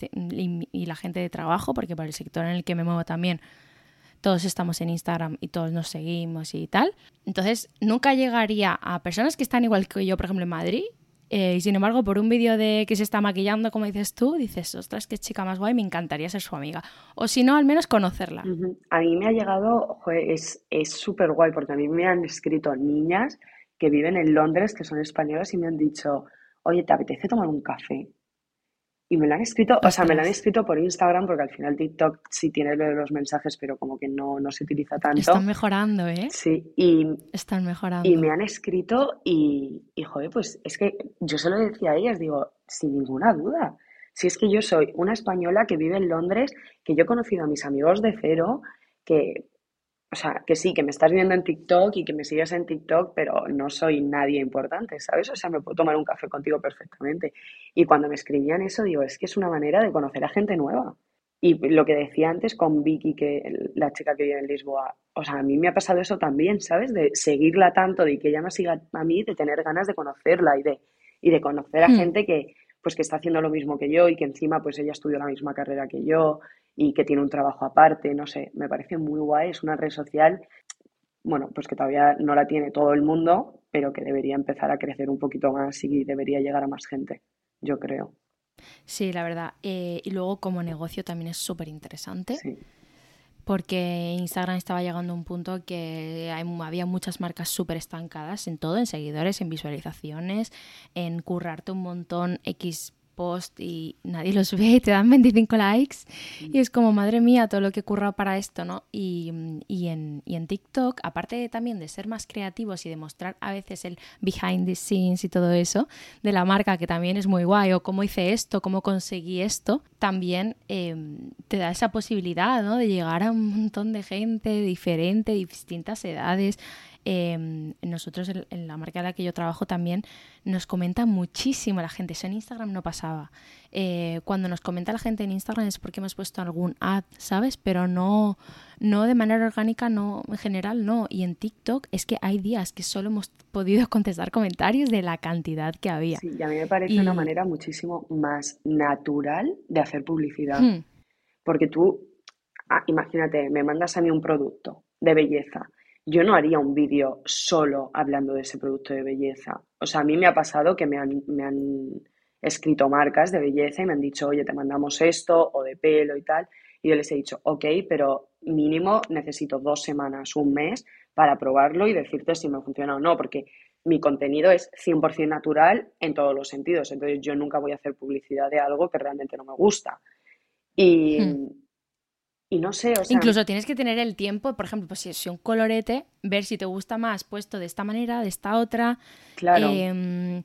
y la gente de trabajo, porque por el sector en el que me muevo también todos estamos en Instagram y todos nos seguimos y tal. Entonces, nunca llegaría a personas que están igual que yo, por ejemplo, en Madrid. Eh, y sin embargo, por un vídeo de que se está maquillando, como dices tú, dices, ostras, qué chica más guay, me encantaría ser su amiga. O si no, al menos conocerla. A mí me ha llegado, es súper guay, porque a mí me han escrito niñas que viven en Londres, que son españolas, y me han dicho, oye, ¿te apetece tomar un café? Y me lo han escrito, o sea, me lo han escrito por Instagram porque al final TikTok sí tiene lo de los mensajes, pero como que no, no se utiliza tanto. Están mejorando, ¿eh? Sí, y... Están mejorando. Y me han escrito y, y, joder, pues es que yo se lo decía a ellas, digo, sin ninguna duda. Si es que yo soy una española que vive en Londres, que yo he conocido a mis amigos de cero, que o sea, que sí, que me estás viendo en TikTok y que me sigues en TikTok, pero no soy nadie importante, ¿sabes? O sea, me puedo tomar un café contigo perfectamente. Y cuando me escribían eso, digo, es que es una manera de conocer a gente nueva. Y lo que decía antes con Vicky, que la chica que vive en Lisboa, o sea, a mí me ha pasado eso también, ¿sabes? De seguirla tanto, de que ella me siga a mí, de tener ganas de conocerla y de, y de conocer a hmm. gente que, pues, que está haciendo lo mismo que yo y que encima, pues, ella estudió la misma carrera que yo y que tiene un trabajo aparte, no sé, me parece muy guay, es una red social, bueno, pues que todavía no la tiene todo el mundo, pero que debería empezar a crecer un poquito más y debería llegar a más gente, yo creo. Sí, la verdad. Eh, y luego como negocio también es súper interesante. Porque Instagram estaba llegando a un punto que había muchas marcas súper estancadas en todo, en seguidores, en visualizaciones, en currarte un montón X post y nadie los ve y te dan 25 likes y es como, madre mía, todo lo que he currado para esto, ¿no? Y, y, en, y en TikTok, aparte también de ser más creativos y de mostrar a veces el behind the scenes y todo eso de la marca, que también es muy guay, o cómo hice esto, cómo conseguí esto, también em, te da esa posibilidad, ¿no? De llegar a un montón de gente diferente, de distintas edades. Em, nosotros en, la marca en la que yo trabajo también nos comenta muchísimo la gente. Eso en Instagram no pasaba. Eh, cuando nos comenta la gente en Instagram es porque hemos puesto algún ad, ¿sabes? Pero no, no de manera orgánica, no, en general no. Y en TikTok es que hay días que solo hemos podido contestar comentarios de la cantidad que había. Sí, y a mí me parece una manera muchísimo más natural de hacer publicidad. Hmm. Porque tú, ah, imagínate, me mandas a mí un producto de belleza yo no haría un vídeo solo hablando de ese producto de belleza. O sea, a mí me ha pasado que me han, me han escrito marcas de belleza y me han dicho, oye, te mandamos esto o de pelo y tal. Y yo les he dicho, ok, pero mínimo necesito dos semanas, un mes para probarlo y decirte si me funciona o no, porque mi contenido es 100% natural en todos los sentidos. Entonces yo nunca voy a hacer publicidad de algo que realmente no me gusta. Y, hmm. Y no sé, o sea... Incluso tienes que tener el tiempo, por ejemplo, pues si es un colorete, ver si te gusta más puesto de esta manera, de esta otra. Claro. Em,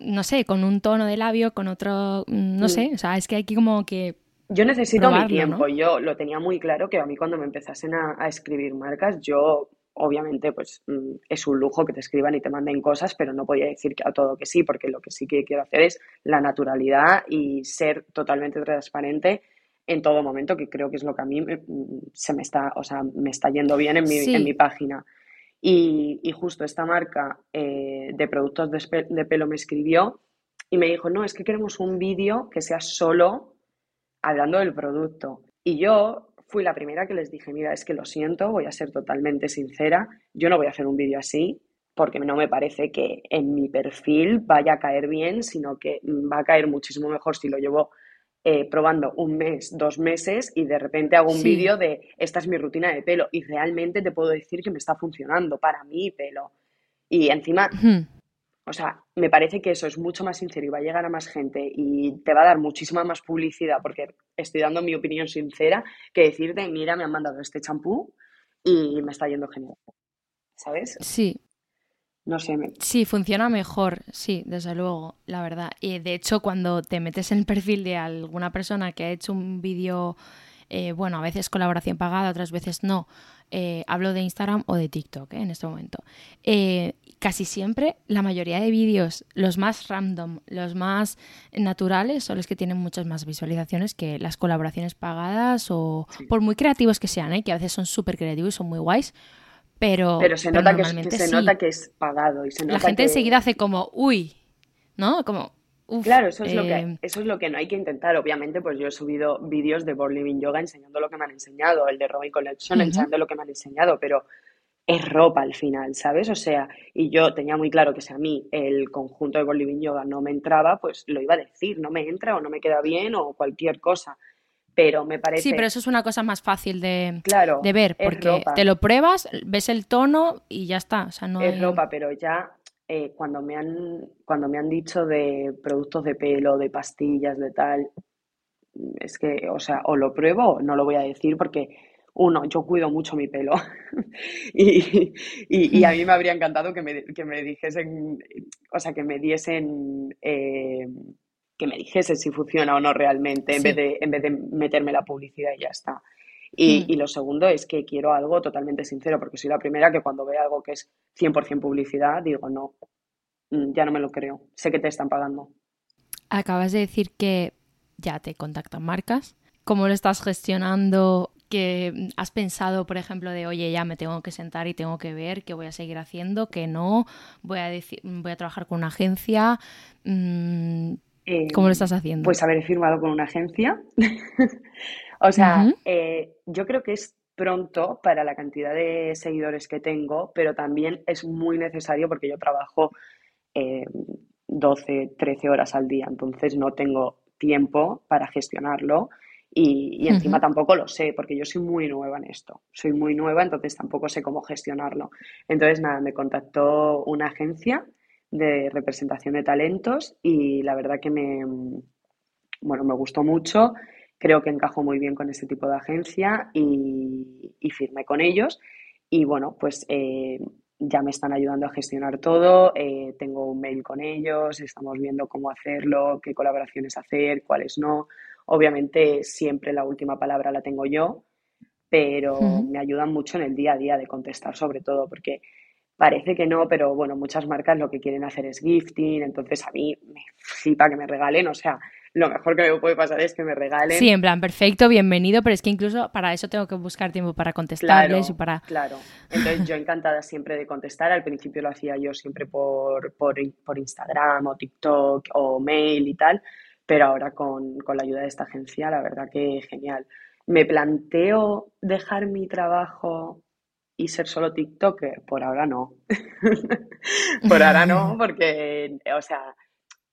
no sé, con un tono de labio, con otro... Mm, no mm. sé, o sea, es que hay que como que... Yo necesito mi tiempo. Yo lo tenía muy claro que a mí cuando me empezasen a, escribir marcas, yo obviamente pues mm, es un lujo que te escriban y te manden cosas, pero no podía decir a todo que sí, porque lo que sí que quiero hacer es la naturalidad y ser totalmente transparente en todo momento, que creo que es lo que a mí se me está, o sea, me está yendo bien en mi, en mi página. Y, y, justo esta marca eh, de productos de, de, pelo me escribió y me dijo, no, es que queremos un vídeo que sea solo hablando del producto. Y yo fui la primera que les dije, mira, es que lo siento, voy a ser totalmente sincera, yo no voy a hacer un vídeo así porque no me parece que en mi perfil vaya a caer bien, sino que va a caer muchísimo mejor si lo llevo eh, probando un mes, dos meses y de repente hago un vídeo de esta es mi rutina de pelo y realmente te puedo decir que me está funcionando para mi pelo. Y encima, o sea, me parece que eso es mucho más sincero y va a llegar a más gente y te va a dar muchísima más publicidad porque estoy dando mi opinión sincera que decirte, mira, me han mandado este champú y me está yendo genial. ¿Sabes? Sí, no sé. Sí, funciona mejor, sí, desde luego, la verdad. Y de hecho, cuando te metes en el perfil de alguna persona que ha hecho un vídeo, eh, bueno, a veces colaboración pagada, otras veces no, eh, hablo de Instagram o de TikTok eh, en este momento. casi siempre, la mayoría de vídeos, los más random, los más naturales, son los que tienen muchas más visualizaciones que las colaboraciones pagadas o por muy creativos que sean, que a veces son súper creativos y son muy guays pero, se, nota, que, se nota que es pagado. Y se la gente enseguida hace como, uy, ¿no? Como, claro, eso es, lo que, eh, eso es lo que no hay que intentar. Obviamente, pues yo he subido vídeos de Born Living Yoga enseñando lo que me han enseñado, el de Robin Collection enseñando lo que me han enseñado, pero es ropa al final, ¿sabes? O sea, y yo tenía muy claro que si a mí el conjunto de Born Living Yoga no me entraba, pues lo iba a decir, no me entra o no me queda bien o cualquier cosa pero me parece... Sí, pero eso es una cosa más fácil de, de ver, porque te lo pruebas, ves el tono y ya está. O sea, no es ropa, pero ya eh, cuando, me han, cuando me han dicho de productos de pelo, de pastillas, de tal, es que, o sea, o lo pruebo o no lo voy a decir porque, uno, yo cuido mucho mi pelo y, y, a mí me habría encantado que me, que me dijesen, o sea, que me diesen... Eh, que me dijese si funciona o no realmente, en, vez de, en vez de meterme la publicidad y ya está. Y, hmm. y, lo segundo es que quiero algo totalmente sincero, porque soy la primera que cuando ve algo que es 100% publicidad, digo, no, mm, ya no me lo creo, sé que te están pagando. Acabas de decir que ya te contactan marcas. ¿Cómo lo estás gestionando? que has pensado, por ejemplo, de oye, ya me tengo que sentar y tengo que ver qué voy a seguir haciendo, qué no, voy a decir, voy a trabajar con una agencia. Mm, ¿Cómo lo estás haciendo? Pues haber firmado con una agencia. o sea, eh, yo creo que es pronto para la cantidad de seguidores que tengo, pero también es muy necesario porque yo trabajo 12, eh, 13 horas al día, entonces no tengo tiempo para gestionarlo y, encima tampoco lo sé, porque yo soy muy nueva en esto. Soy muy nueva, entonces tampoco sé cómo gestionarlo. Entonces, nada, me contactó una agencia de representación de talentos y la verdad que me, bueno, me gustó mucho. Creo que encajo muy bien con este tipo de agencia y, firmé con ellos. Y bueno, pues eh, ya me están ayudando a gestionar todo. Eh, tengo un mail con ellos, estamos viendo cómo hacerlo, qué colaboraciones hacer, cuáles no. Obviamente siempre la última palabra la tengo yo, pero me ayudan mucho en el día a día de contestar sobre todo, porque parece que no, pero bueno, muchas marcas lo que quieren hacer es gifting, entonces a mí me flipa que me regalen, o sea, lo mejor que me puede pasar es que me regalen. Sí, en plan, perfecto, bienvenido, pero es que incluso para eso tengo que buscar tiempo para contestarles y para... Claro, entonces yo encantada siempre de contestar, al principio lo hacía yo siempre por, por, por Instagram o TikTok o mail y tal, pero ahora con, la ayuda de esta agencia, la verdad que genial. Me planteo dejar mi trabajo y ser solo TikToker, por ahora no. por ahora no, porque, o sea,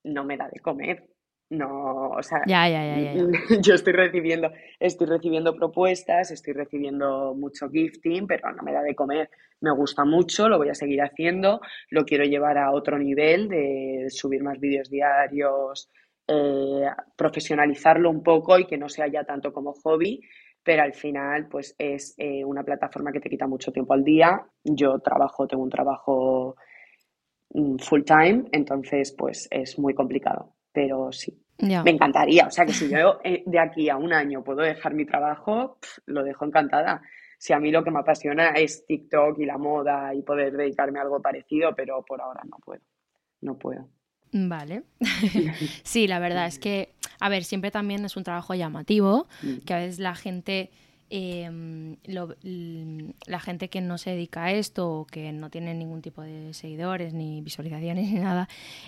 no me da de comer. No, o sea, ya, ya, ya, yo estoy recibiendo, estoy recibiendo propuestas, estoy recibiendo mucho gifting, pero no me da de comer. Me gusta mucho, lo voy a seguir haciendo, lo quiero llevar a otro nivel de subir más vídeos diarios, eh, profesionalizarlo un poco y que no sea ya tanto como hobby, pero al final pues es eh, una plataforma que te quita mucho tiempo al día. Yo trabajo, tengo un trabajo mm, full time, entonces pues es muy complicado, pero sí. Me encantaría, o sea que si yo eh, de aquí a un año puedo dejar mi trabajo, lo dejo encantada. Si a mí lo que me apasiona es TikTok y la moda y poder dedicarme a algo parecido, pero por ahora no puedo, no puedo. Vale. sí, la verdad es que, a ver, siempre también es un trabajo llamativo, mm. que a veces la gente, em, la gente que no se dedica a esto o que no tiene ningún tipo de seguidores, ni visualizaciones, ni nada,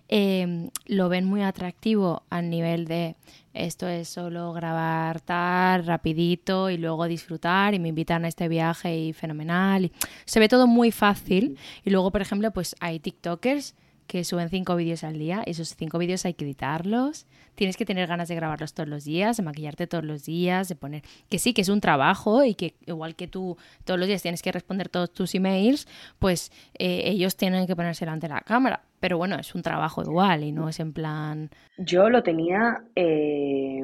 em, lo ven muy atractivo a nivel de esto es solo grabar tal, rapidito y luego disfrutar y me invitan a este viaje y fenomenal. Y se ve todo muy fácil mm. y luego, por ejemplo, pues hay TikTokers que suben cinco vídeos al día. Esos cinco vídeos hay que editarlos. Tienes que tener ganas de grabarlos todos los días, de maquillarte todos los días, de poner que sí, que es un trabajo y que igual que tú todos los días tienes que responder todos tus emails, pues eh, ellos tienen que ponerse delante de la cámara. Pero bueno, es un trabajo igual y no es en plan... Yo lo tenía, eh,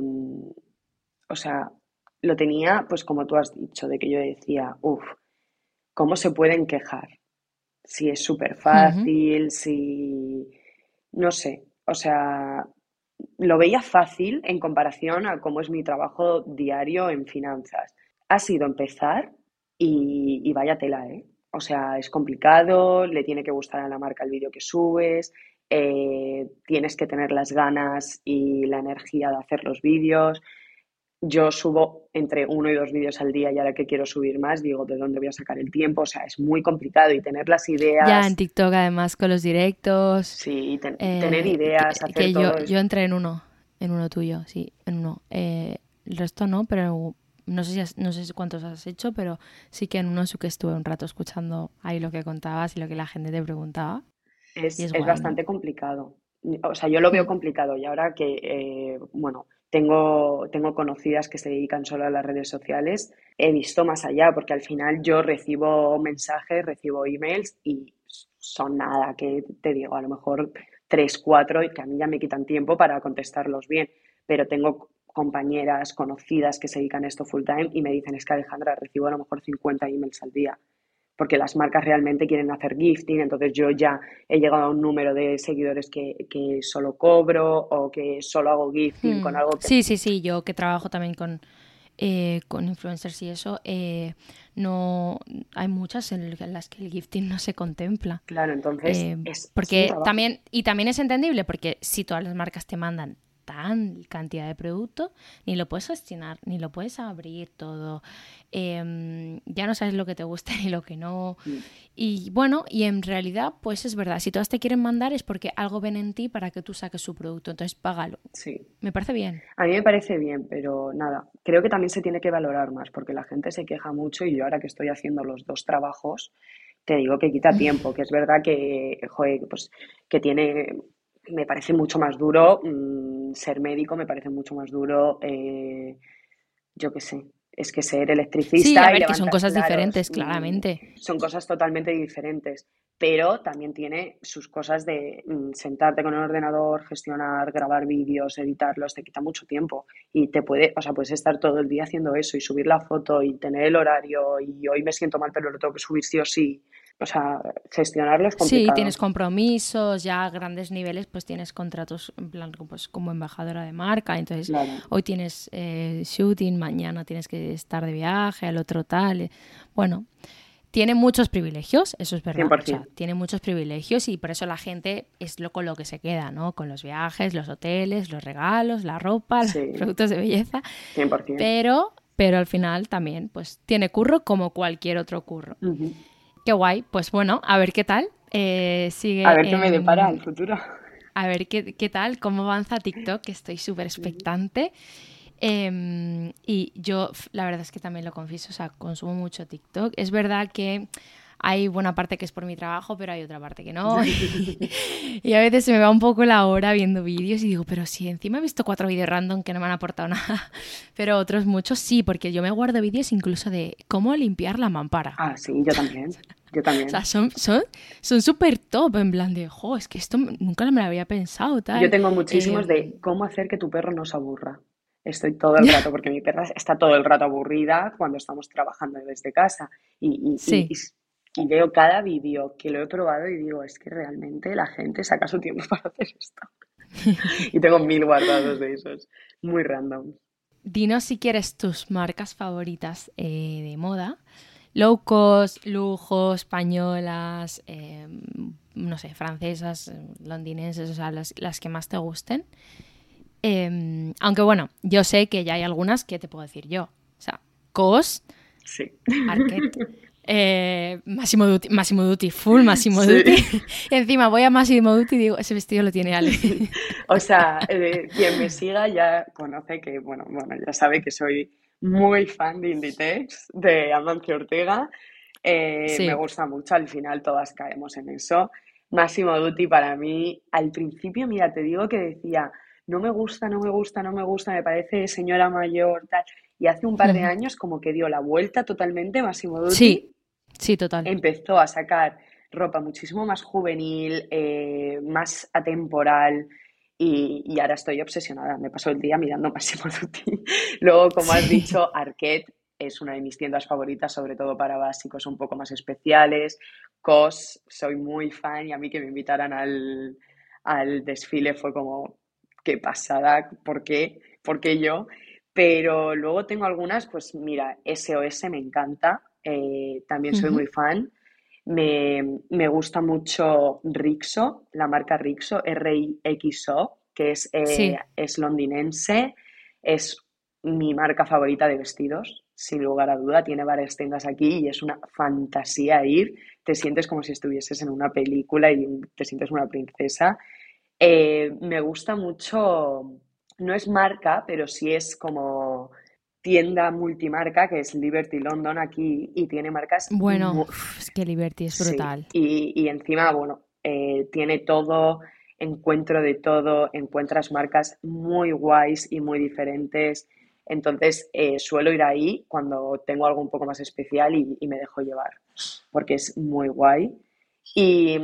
o sea, lo tenía, pues como tú has dicho, de que yo decía, uff, ¿cómo se pueden quejar? Si es súper fácil, si... no sé, o sea, lo veía fácil en comparación a cómo es mi trabajo diario en finanzas. Ha sido empezar y, vaya tela, ¿eh? O sea, es complicado, le tiene que gustar a la marca el vídeo que subes, eh, tienes que tener las ganas y la energía de hacer los vídeos yo subo entre uno y dos vídeos al día y ahora que quiero subir más, digo, ¿de dónde voy a sacar el tiempo? O sea, es muy complicado y tener las ideas. Ya en TikTok además con los directos. Sí, eh, tener ideas, hacer que yo, yo entré en uno, en uno tuyo, sí, en uno. Eh, el resto no, pero no sé, si no sé cuántos has hecho, pero sí que en uno sí que estuve un rato escuchando ahí lo que contabas y lo que la gente te preguntaba. Es, es, bastante complicado. O sea, yo lo veo mm. complicado y ahora que, eh, bueno, tengo, tengo conocidas que se dedican solo a las redes sociales. He visto más allá porque al final yo recibo mensajes, recibo emails y son nada, que te digo, a lo mejor tres, cuatro y que a mí ya me quitan tiempo para contestarlos bien. Pero tengo compañeras conocidas que se dedican a esto full time y me dicen, es que Alejandra, recibo a lo mejor 50 emails al día porque las marcas realmente quieren hacer gifting, entonces yo ya he llegado a un número de seguidores que, que solo cobro o que solo hago gifting con hmm. algo que... Sí, sí, sí, yo que trabajo también con, eh, con influencers y eso, eh, no hay muchas en las que el gifting no se contempla. Claro, entonces eh, es, porque también y también es entendible porque si todas las marcas te mandan tan cantidad de producto, ni lo puedes gestionar, ni lo puedes abrir todo. Em, ya no sabes lo que te gusta ni lo que no. Y bueno, y en realidad, pues es verdad, si todas te quieren mandar es porque algo ven en ti para que tú saques su producto, entonces págalo. Sí. Me parece bien. A mí me parece bien, pero nada, creo que también se tiene que valorar más, porque la gente se queja mucho y yo ahora que estoy haciendo los dos trabajos, te digo que quita tiempo, que es verdad que, joder, pues que tiene me parece mucho más duro mm, ser médico, me parece mucho más duro eh, yo qué sé, es que ser electricista. Sí, a y ver, que son cosas claros, diferentes, mm, claramente. Son cosas totalmente diferentes, pero también tiene sus cosas de mm, sentarte con el ordenador, gestionar, grabar vídeos, editarlos, te quita mucho tiempo y te puede, o sea, puedes estar todo el día haciendo eso y subir la foto y tener el horario y hoy me siento mal, pero lo tengo que subir sí o sí. O sea, gestionarlo es Sí, complicado. tienes compromisos, ya a grandes niveles, pues tienes contratos en plan pues, como embajadora de marca. Entonces, Claro. hoy tienes eh, shooting, mañana tienes que estar de viaje, al otro tal. eh. Bueno, tiene muchos privilegios, eso es verdad. O sea, 100%. tiene muchos privilegios y por eso la gente es lo con lo que se queda, ¿no? Con los viajes, los hoteles, los regalos, la ropa, Sí. los productos de belleza. 100%. Pero, pero al final también, pues tiene curro como cualquier otro curro. Ujú. Qué guay. Pues bueno, a ver qué tal. Eh, sigue A ver qué me depara el futuro. A ver qué, qué tal, cómo avanza TikTok, que estoy súper expectante. Em, y yo, la verdad es que también lo confieso, o sea, consumo mucho TikTok. Es verdad que hay buena parte que es por mi trabajo, pero hay otra parte que no. y a veces se me va un poco la hora viendo vídeos y digo, pero si encima he visto cuatro vídeos random que no me han aportado nada. Pero otros muchos sí, porque yo me guardo vídeos incluso de cómo limpiar la mampara. Ah, sí, yo también. Yo también. O sea, son son son súper top, en plan de, jo, es que esto nunca me lo había pensado, tal. Yo tengo muchísimos Eh, de cómo hacer que tu perro no se aburra. Estoy todo el rato, porque mi perra está todo el rato aburrida cuando estamos trabajando desde casa. Y, y- y- Sí. y- y veo cada vídeo que lo he probado y digo, es que realmente la gente saca su tiempo para hacer esto. Y tengo mil guardados de esos, muy random. Dinos si quieres tus marcas favoritas eh, de moda. Low cost, lujo, españolas, eh, no sé, francesas, londinenses, o sea, las, las que más te gusten. Eh, aunque bueno, yo sé que ya hay algunas que te puedo decir yo. O sea, COS, Sí. Arquette, eh, Massimo Dutti, Massimo Dutti, full Massimo Sí. Dutti. Y encima voy a Massimo Dutti y digo, ese vestido lo tiene Ale. O sea, eh, quien me siga ya conoce que, bueno, bueno, ya sabe que soy muy fan de Inditex, de Amancio Ortega. Eh, Sí. Me gusta mucho, al final todas caemos en eso. Máximo Duty para mí, al principio, mira, te digo que decía, no me gusta, no me gusta, no me gusta, me parece señora mayor, tal. Y hace un par de años como que dio la vuelta totalmente Máximo Duty Sí, sí, total. empezó a sacar ropa muchísimo más juvenil, eh, más atemporal y, y ahora estoy obsesionada. Me paso el día mirando Massimo Dutti. Luego, como has Sí. dicho, Arquette es una de mis tiendas favoritas, sobre todo para básicos un poco más especiales. COS, soy muy fan y a mí que me invitaran al, al desfile fue como, qué pasada, ¿por qué? ¿Por qué yo? Pero luego tengo algunas, pues mira, SOS me encanta, eh, también soy muy fan. Me, me gusta mucho Rixo, la marca Rixo, R-I-X-O, que es, eh, Sí. es londinense, es mi marca favorita de vestidos, sin lugar a duda. Tiene varias tiendas aquí y es una fantasía ir. Te sientes como si estuvieses en una película y te sientes una princesa. Eh, me gusta mucho, no es marca, pero sí es como tienda multimarca, que es Liberty London aquí y tiene marcas Bueno, es que Liberty es Sí, brutal. y, y encima, bueno, eh, tiene todo, encuentro de todo, encuentras marcas muy guays y muy diferentes. Entonces, eh, suelo ir ahí cuando tengo algo un poco más especial y, y me dejo llevar, porque es muy guay. Y,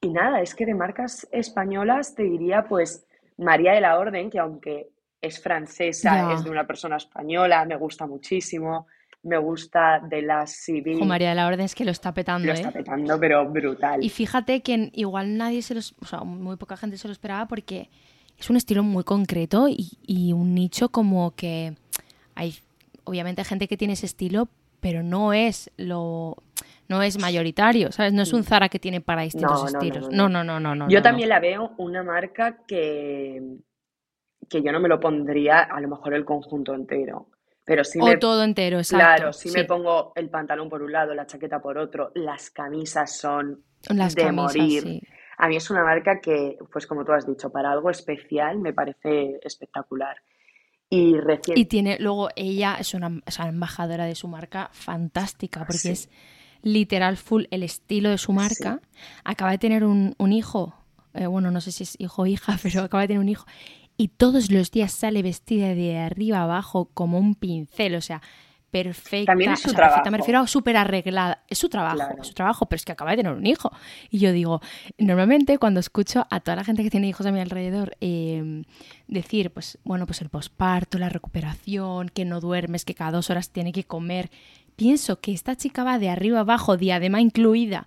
y nada, es que de marcas españolas te diría, pues, María de la Orden, que aunque es francesa, es de una persona española, me gusta muchísimo. Me gusta de la Civil. María de la Orden es que lo está petando, Lo ¿eh? está petando, pero brutal. Y fíjate que igual nadie se los, o sea, muy poca gente se lo esperaba porque es un estilo muy concreto y, y un nicho como que hay, obviamente, gente que tiene ese estilo, pero no es lo, no es mayoritario, ¿sabes? No es un Zara que tiene para distintos No, estilos. no, No, no. no, no. Yo también la veo una marca que, que yo no me lo pondría a lo mejor el conjunto entero. Pero sí O me, todo entero, exacto. claro, sí me pongo el pantalón por un lado, la chaqueta por otro, las camisas son Las de camisas, morir. sí. A mí es una marca que, pues como tú has dicho, para algo especial me parece espectacular. Y recién, Y tiene, luego ella es una, es una embajadora de su marca fantástica, porque Sí. es literal full el estilo de su marca. Acaba de tener un, un hijo, eh, bueno, no sé si es hijo o hija, pero acaba de tener un hijo. y todos los días sale vestida de arriba abajo como un pincel, o sea, perfecta. También es su o sea, trabajo. perfecta, me refiero a súper arreglada. Es su trabajo, Claro. es su trabajo, pero es que acaba de tener un hijo. Y yo digo, normalmente cuando escucho a toda la gente que tiene hijos a mi alrededor eh, decir, pues, bueno, pues el posparto, la recuperación, que no duermes, que cada dos horas tiene que comer, pienso que esta chica va de arriba abajo, diadema incluida,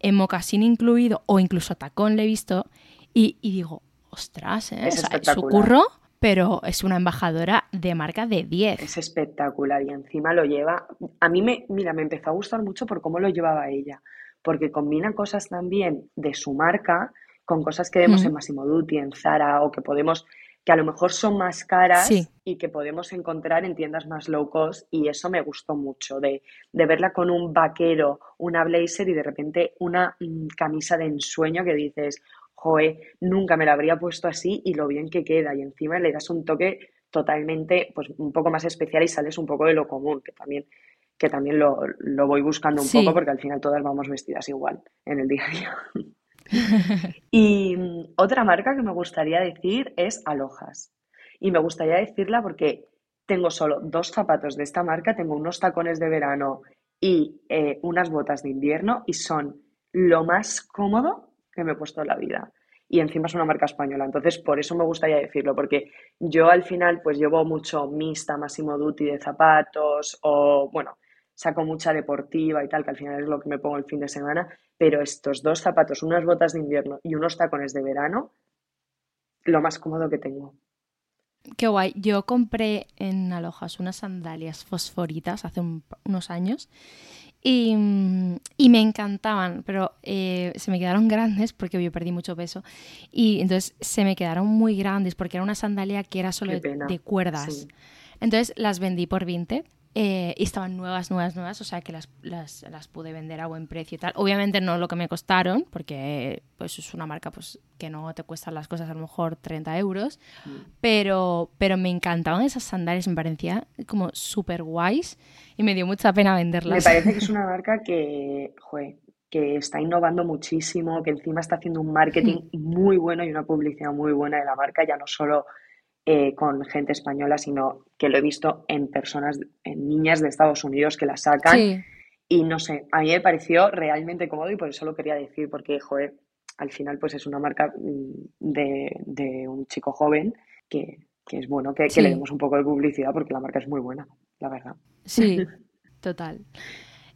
en mocasín incluido, o incluso tacón le he visto, y, y digo, ostras, ¿eh? Es O sea, su curro, pero es una embajadora de marca de 10. Es espectacular y encima lo lleva. A mí me, mira, me empezó a gustar mucho por cómo lo llevaba ella, porque combina cosas también de su marca con cosas que vemos Mm. en Massimo Dutti, en Zara o que podemos, que a lo mejor son más caras Sí. y que podemos encontrar en tiendas más low cost y eso me gustó mucho, de, de verla con un vaquero, una blazer y de repente una mm, camisa de ensueño que dices, joe, nunca me la habría puesto así y lo bien que queda y encima le das un toque totalmente, pues un poco más especial y sales un poco de lo común, que también, que también lo, lo voy buscando un Sí. poco porque al final todas vamos vestidas igual en el día a día. Y mm, otra marca que me gustaría decir es Alojas. Y me gustaría decirla porque tengo solo dos zapatos de esta marca, tengo unos tacones de verano y eh, unas botas de invierno y son lo más cómodo que me he puesto en la vida. Y encima es una marca española, entonces por eso me gustaría decirlo, porque yo al final pues llevo mucho mixta, Massimo Dutti de zapatos o bueno, saco mucha deportiva y tal, que al final es lo que me pongo el fin de semana, pero estos dos zapatos, unas botas de invierno y unos tacones de verano, lo más cómodo que tengo. Qué guay. Yo compré en Alojas unas sandalias fosforitas hace un- unos años y, y me encantaban, pero eh, se me quedaron grandes porque yo perdí mucho peso y entonces se me quedaron muy grandes porque era una sandalia que era solo de, cuerdas. Sí. Entonces las vendí por Vinted eh, y estaban nuevas, nuevas, nuevas, o sea que las, las, las pude vender a buen precio y tal. Obviamente no lo que me costaron, porque pues es una marca pues que no te cuestan las cosas a lo mejor 30 euros, pero, pero me encantaban esas sandalias, me parecían como súper guays y me dio mucha pena Me venderlas. parece que es una marca que, joe, que está innovando muchísimo, que encima está haciendo un marketing muy bueno y una publicidad muy buena de la marca, ya no solo eh, con gente española, sino que lo he visto en personas, en niñas de Estados Unidos que la sacan. Sí, Y no sé, a mí me pareció realmente cómodo y por eso lo quería decir, porque, joder, al final pues es una marca mm, de, de un chico joven que, que es bueno que, que le demos un poco de publicidad porque la marca es muy buena, la verdad. sí, total.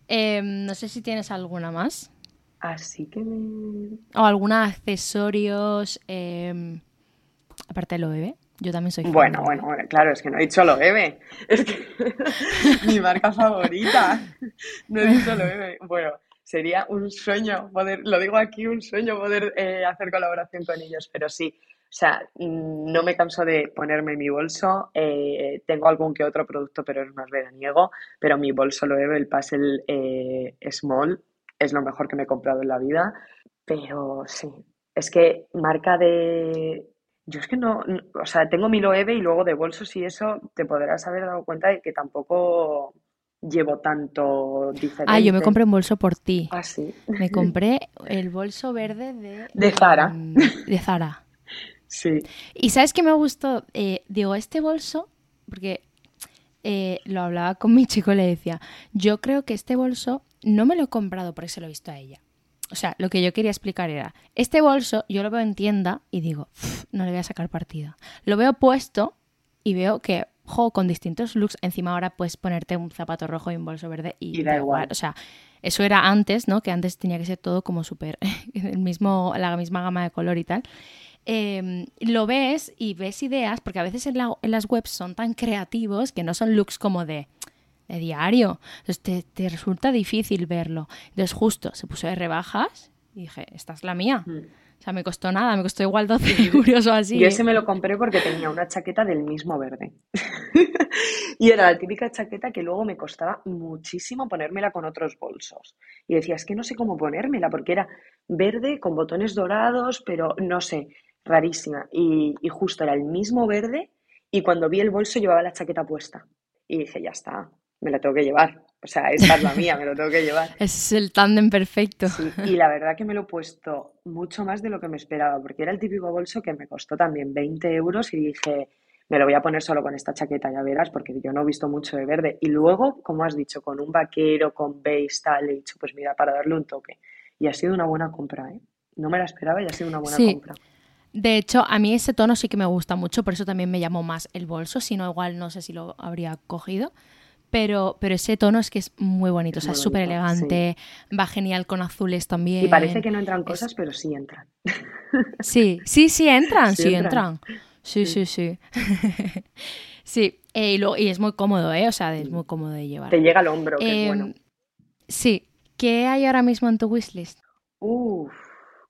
Em, no sé si tienes alguna más Así que me... o alguna accesorios em, aparte de lo bebé. Yo también soy Bueno, bueno, claro, es que no he dicho lo bebe. Es que mi marca favorita. No he dicho lo bebe. Bueno, sería un sueño poder, lo digo aquí, un sueño poder eh, hacer colaboración con ellos, pero sí. O sea, mm, no me canso de ponerme mi bolso. eh, tengo algún que otro producto, pero es más veraniego. Pero mi bolso lo bebe, el Puzzle eh, Small, es lo mejor que me he comprado en la vida. Pero sí, es que marca de... Yo es que no, no- o sea, tengo mi Loewe y luego de bolsos y eso te podrás haber dado cuenta de que tampoco llevo tanto diferente. Ah, yo me compré un bolso por ti. Ah, sí. Me compré el bolso verde de... De Zara. mm, De Zara. Sí. Y ¿sabes qué me gustó? Eh, digo, este bolso, porque eh, lo hablaba con mi chico y le decía, yo creo que este bolso no me lo he comprado porque se lo he visto a ella. O sea, lo que yo quería explicar era, este bolso yo lo veo en tienda y digo, "Pf, no le voy a sacar partido. Lo veo puesto y veo que, jo, con distintos looks, encima ahora puedes ponerte un zapato rojo y un bolso verde y, Y da igual. O sea, eso era antes, ¿no? Que antes tenía que ser todo como súper, el mismo, la misma gama de color y tal. Eh, lo ves y ves ideas, porque a veces en, la- en las webs son tan creativos que no son looks como de, de diario. Entonces te, te resulta difícil verlo. Entonces justo se puso de rebajas y dije, esta es la mía. Mm. O sea, me costó nada, me costó igual 12 euros o así. Yo ese me lo compré porque tenía una chaqueta del mismo verde. Y era la típica chaqueta que luego me costaba muchísimo ponérmela con otros bolsos. Y decía, es que no sé cómo ponérmela porque era verde con botones dorados, pero no sé, rarísima. Y, y justo era el mismo verde y cuando vi el bolso llevaba la chaqueta puesta. Y dije, ya está, me la tengo que llevar. O sea, esta es la mía, me lo tengo que llevar. Es el tándem perfecto. y la verdad que me lo he puesto mucho más de lo que me esperaba, porque era el típico bolso que me costó también 20 euros y dije, me lo voy a poner solo con esta chaqueta, ya verás, porque yo no he visto mucho de verde. Y luego, como has dicho, con un vaquero, con beige, tal, he dicho, pues mira, para darle un toque. Y ha sido una buena compra, ¿eh? No me la esperaba y ha sido una buena compra. De hecho, a mí ese tono sí que me gusta mucho, por eso también me llamó más el bolso, si no, igual no sé si lo habría cogido. Pero, pero ese tono es que es muy bonito, o sea, es súper elegante, va genial con azules también. Y parece que no entran cosas, pero sí entran. Sí, sí, sí entran, sí, entran. Sí, sí, sí. Sí, eh, y, y, es muy cómodo, ¿eh? O sea, es muy cómodo de llevar. Te llega al hombro, que es bueno. Em, sí. ¿Qué hay ahora mismo en tu wishlist? Uf,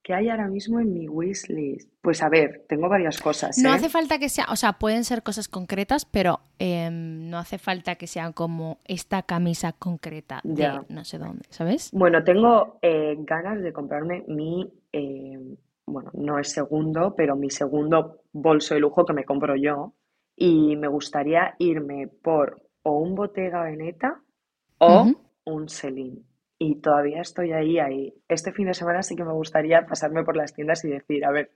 ¿Qué hay ahora mismo en mi wishlist? Pues a ver, tengo varias cosas. No ¿eh? hace falta que sea, o sea, pueden ser cosas concretas, pero em, no hace falta que sean como esta camisa concreta de no sé dónde, ¿sabes? Bueno, tengo eh, ganas de comprarme mi, em, bueno, no es segundo, pero mi segundo bolso de lujo que me compro yo. Y me gustaría irme por o un Bottega Veneta o un Celine y todavía estoy ahí, ahí. Este fin de semana sí que me gustaría pasarme por las tiendas y decir, a ver,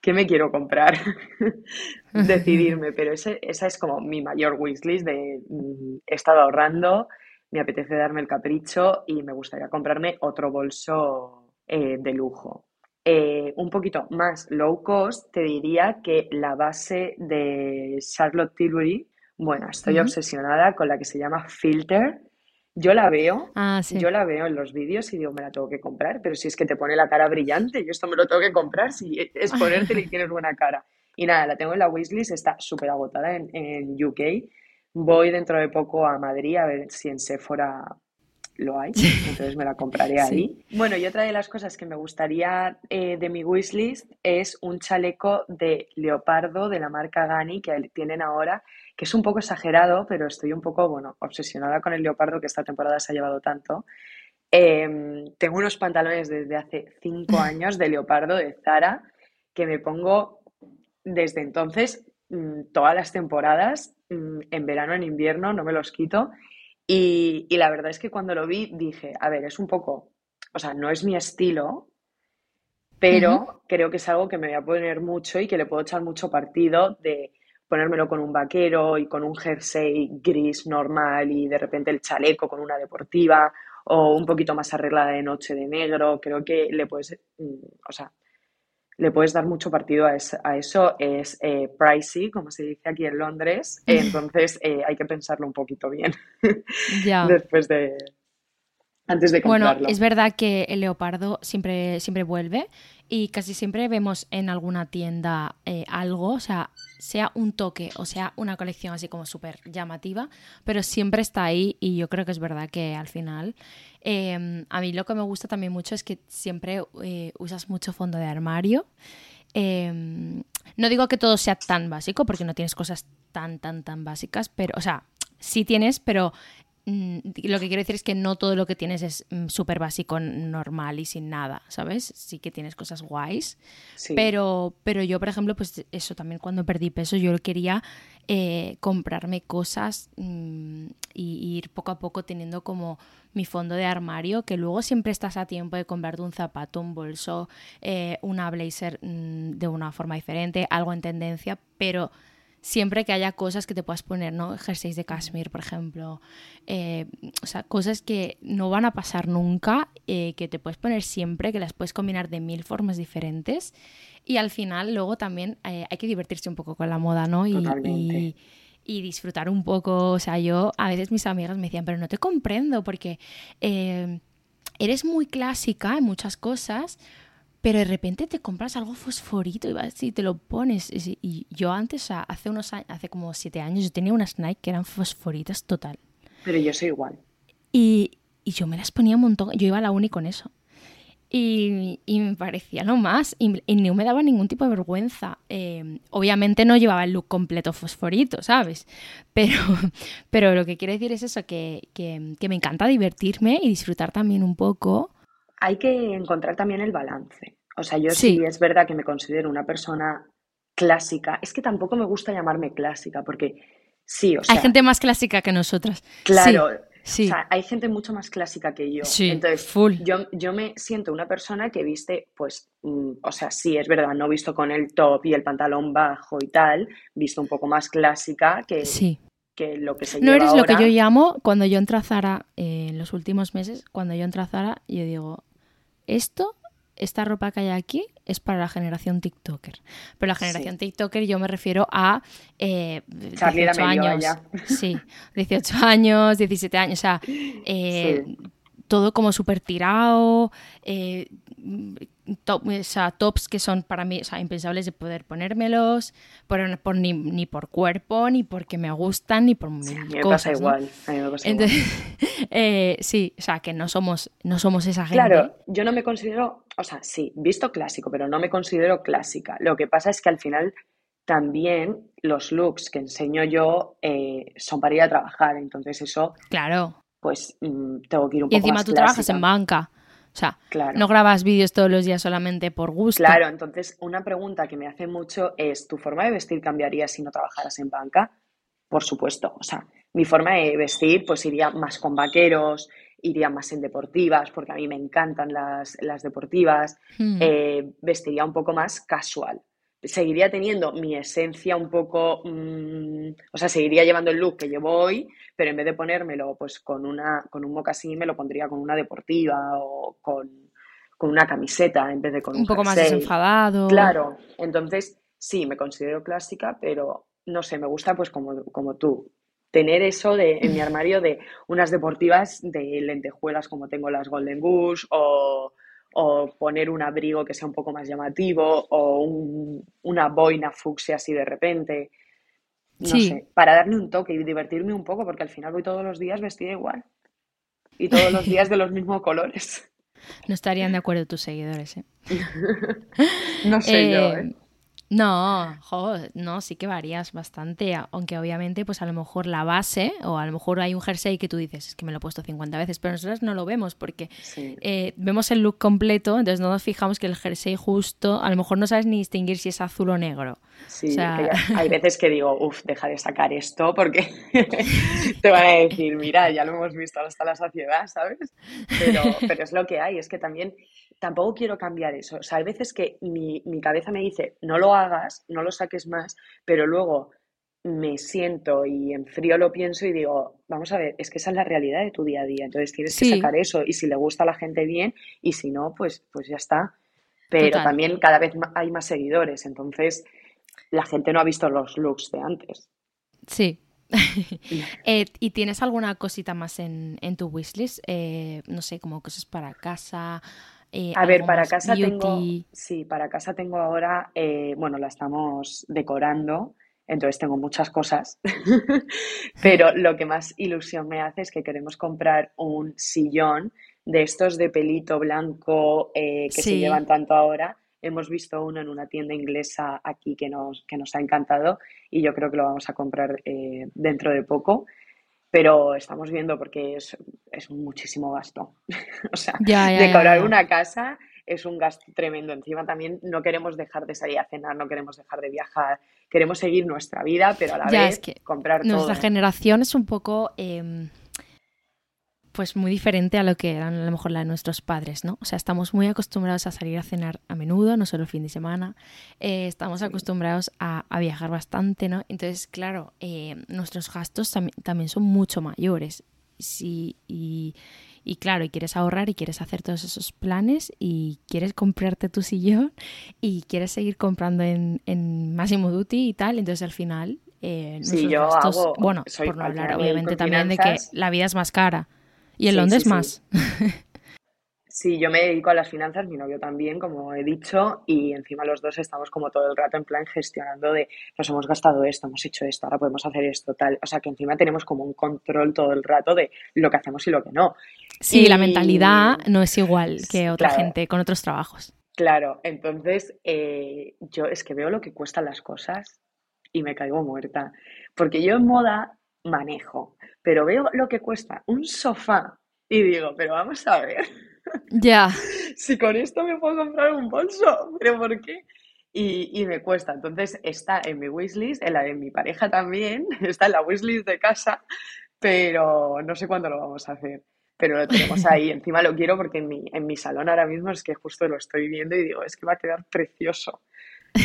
¿qué me quiero comprar? Decidirme, pero ese, esa es como mi mayor wishlist de mm, he estado ahorrando, me apetece darme el capricho y me gustaría comprarme otro bolso eh, de lujo. Eh, un poquito más low cost, te diría que la base de Charlotte Tilbury, bueno, estoy obsesionada con la que se llama Filter, yo la veo, ah, yo la veo en los vídeos y digo, me la tengo que comprar, pero si es que te pone la cara brillante, yo esto me lo tengo que comprar, si es ponerte y tienes buena cara. Y nada, la tengo en la wishlist, está súper agotada en, en, UK. Voy dentro de poco a Madrid a ver si en Sephora lo hay, entonces me la compraré ahí. Bueno, y otra de las cosas que me gustaría eh, de mi wishlist es un chaleco de leopardo de la marca Gani que tienen ahora, que es un poco exagerado, pero estoy un poco, bueno, obsesionada con el leopardo que esta temporada se ha llevado tanto. Em, tengo unos pantalones desde hace cinco años de leopardo de Zara que me pongo desde entonces mm, todas las temporadas, mm, en verano, en invierno, no me los quito. Y, la verdad es que cuando lo vi dije, a ver, es un poco, o sea, no es mi estilo, pero creo que es algo que me voy a poner mucho y que le puedo echar mucho partido de ponérmelo con un vaquero y con un jersey gris normal y de repente el chaleco con una deportiva o un poquito más arreglada de noche de negro. Creo que le puedes, mm, o sea, le puedes dar mucho partido a, eso. Es eh, pricey, como se dice aquí en Londres, entonces eh, hay que pensarlo un poquito bien después de, antes de comprarlo. Bueno, es verdad que el leopardo siempre, siempre vuelve y casi siempre vemos en alguna tienda eh, algo, o sea, sea un toque o sea una colección así como súper llamativa, pero siempre está ahí y yo creo que es verdad que al final em, a mí lo que me gusta también mucho es que siempre eh, usas mucho fondo de armario. Em, no digo que todo sea tan básico porque no tienes cosas tan, tan, tan básicas, pero, o sea, sí tienes, pero lo que quiero decir es que no todo lo que tienes es mm, súper básico, normal y sin nada, ¿sabes? Sí que tienes cosas guays. Pero, pero yo, por ejemplo, pues eso también cuando perdí peso, yo quería eh, comprarme cosas mm, y, ir poco a poco teniendo como mi fondo de armario, que luego siempre estás a tiempo de comprarte un zapato, un bolso, eh, una blazer de una forma diferente, algo en tendencia, pero siempre que haya cosas que te puedas poner, ¿no? Jerseys de Kashmir, por ejemplo. Eh, o sea, cosas que no van a pasar nunca, eh, que te puedes poner siempre, que las puedes combinar de mil formas diferentes. Y al final, luego también eh, hay que divertirse un poco con la moda, ¿no? Y, y, disfrutar un poco. O sea, yo, a veces mis amigas me decían, pero no te comprendo porque eres muy clásica en muchas cosas pero de repente te compras algo fosforito y vas y te lo pones. Y yo antes, hace unos años, hace como siete años, yo tenía unas Nike que eran fosforitas total. Pero yo soy igual. Y, yo me las ponía un montón, yo iba a la uni con eso. Y, me parecía lo más, y, no me daba ningún tipo de vergüenza. Eh, obviamente no llevaba el look completo fosforito, ¿sabes? Pero, pero lo que quiero decir es eso, que, que me encanta divertirme y disfrutar también un poco hay que encontrar también el balance. O sea, yo sí. es verdad que me considero una persona clásica. Es que tampoco me gusta llamarme clásica porque sí, o sea... Hay gente más clásica que nosotras. Claro, O sea, hay gente mucho más clásica que yo. Sí, Entonces, full. Yo, yo me siento una persona que viste, pues, mm, o sea, sí, es verdad, no visto con el top y el pantalón bajo y tal, visto un poco más clásica que, Sí. que lo que se No eres lo que yo llamo, cuando yo entro a Zara eh, en los últimos meses, cuando yo entro a Zara, yo digo, esto, esta ropa que hay aquí es para la generación TikToker. Pero la generación TikToker yo me refiero a eh, Charlie 18 D'Amelio, años. ya. Sí, 18 años, 17 años, o sea, eh, Sí. todo como súper tirado, eh, top- o sea, tops que son para mí o sea, impensables de poder ponérmelos, por, por ni, ni por cuerpo, ni porque me gustan, ni por mil A mí me cosas. pasa ¿no? igual. A mí me pasa igual. Entonces, eh, sí, o sea, que no somos, no somos esa gente. Claro, yo no me considero, o sea, sí, visto clásico, pero no me considero clásica. Lo que pasa es que al final también los looks que enseño yo eh, son para ir a trabajar, entonces eso, Claro. pues mm, tengo que ir un Y poco encima más tú trabajas en banca. O sea, Claro. no grabas vídeos todos los días solamente por gusto. Claro, entonces una pregunta que me hace mucho es, ¿tu forma de vestir cambiaría si no trabajaras en banca? Por supuesto, o sea, mi forma de vestir pues iría más con vaqueros, iría más en deportivas, porque a mí me encantan las, las deportivas, Hmm. eh, vestiría un poco más casual. Seguiría teniendo mi esencia un poco, mm, o sea, seguiría llevando el look que llevo hoy, pero en vez de ponérmelo pues con una, con un mocasín, me lo pondría con una deportiva o con, con una camiseta en vez de con un un poco más desenfadado. Claro, entonces sí, me considero clásica, pero no sé, me gusta pues como, como tú, tener eso de, en mi armario de unas deportivas de lentejuelas como tengo las Golden Goose o, o poner un abrigo que sea un poco más llamativo o un- una boina fucsia así de repente. No Sí. sé, para darle un toque y divertirme un poco porque al final voy todos los días vestida igual y todos los días de los mismos colores. No estarían de acuerdo tus seguidores, ¿eh? No sé yo, Eh, ¿eh? No, jo, no, sí que varías bastante, aunque obviamente pues a lo mejor la base o a lo mejor hay un jersey que tú dices, es que me lo he puesto 50 veces, pero nosotros no lo vemos porque Sí. eh, vemos el look completo, entonces no nos fijamos que el jersey justo, a lo mejor no sabes ni distinguir si es azul o negro. Sí, O sea- hay veces que digo, uff, deja de sacar esto porque te van a decir, mira, ya lo hemos visto hasta la saciedad, ¿sabes? Pero, pero es lo que hay, es que también tampoco quiero cambiar eso. O sea, hay veces que mi, mi cabeza me dice, no lo hagas, no lo saques más, pero luego me siento y en frío lo pienso y digo, vamos a ver, es que esa es la realidad de tu día a día, entonces tienes que sacar eso y si le gusta a la gente bien y si no, pues, pues ya está. Pero Total. también cada vez hay más seguidores, entonces la gente no ha visto los looks de antes. Sí. Eh, ¿Y tienes alguna cosita más en, en tu wishlist? Eh, no sé, como cosas para casa. eh, A ver, para casa tengo, sí, para casa tengo ahora, bueno, la estamos decorando, entonces tengo muchas cosas, pero lo que más ilusión me hace es que queremos comprar un sillón de estos de pelito blanco que se llevan tanto ahora. Hemos visto uno en una tienda inglesa aquí que nos, que nos ha encantado y yo creo que lo vamos a comprar eh, dentro de poco, pero estamos viendo porque es, es muchísimo gasto. O sea, Ya, ya, ya, decorar ya. una casa es un gasto tremendo. Encima también no queremos dejar de salir a cenar, no queremos dejar de viajar, queremos seguir nuestra vida, pero a la Ya, vez es que comprar Nuestra todo. generación es un poco, em, pues muy diferente a lo que eran a lo mejor la de nuestros padres, ¿no? O sea, estamos muy acostumbrados a salir a cenar a menudo, no solo el fin de semana. Eh, estamos acostumbrados a, a viajar bastante, ¿no? Entonces, claro, eh, nuestros gastos tam- también son mucho mayores. Sí, y, y claro, y quieres ahorrar y quieres hacer todos esos planes y quieres comprarte tu sillón y quieres seguir comprando en, en Massimo Duty y tal. Entonces, al final, eh, Sí, yo gastos, hago- bueno, soy por no hablar obviamente también de que la vida es más cara. Y en Sí, Londres sí, más. Sí, yo me dedico a las finanzas, mi novio también, como he dicho, y encima los dos estamos como todo el rato en plan gestionando de nos hemos gastado esto, hemos hecho esto, ahora podemos hacer esto, tal. O sea que encima tenemos como un control todo el rato de lo que hacemos y lo que no. Sí, la mentalidad no es igual que otra Claro. gente con otros trabajos. Claro, entonces eh, yo es que veo lo que cuestan las cosas y me caigo muerta. Porque yo en moda manejo, pero veo lo que cuesta un sofá y digo, pero vamos a ver, Ya, si con esto me puedo comprar un bolso, pero ¿por qué? Y, y me cuesta. Entonces está en mi wishlist, en la de mi pareja también, está en la wishlist de casa, pero no sé cuándo lo vamos a hacer. Pero lo tenemos ahí. Encima lo quiero porque en mi, en mi salón ahora mismo es que justo lo estoy viendo y digo, es que va a quedar precioso.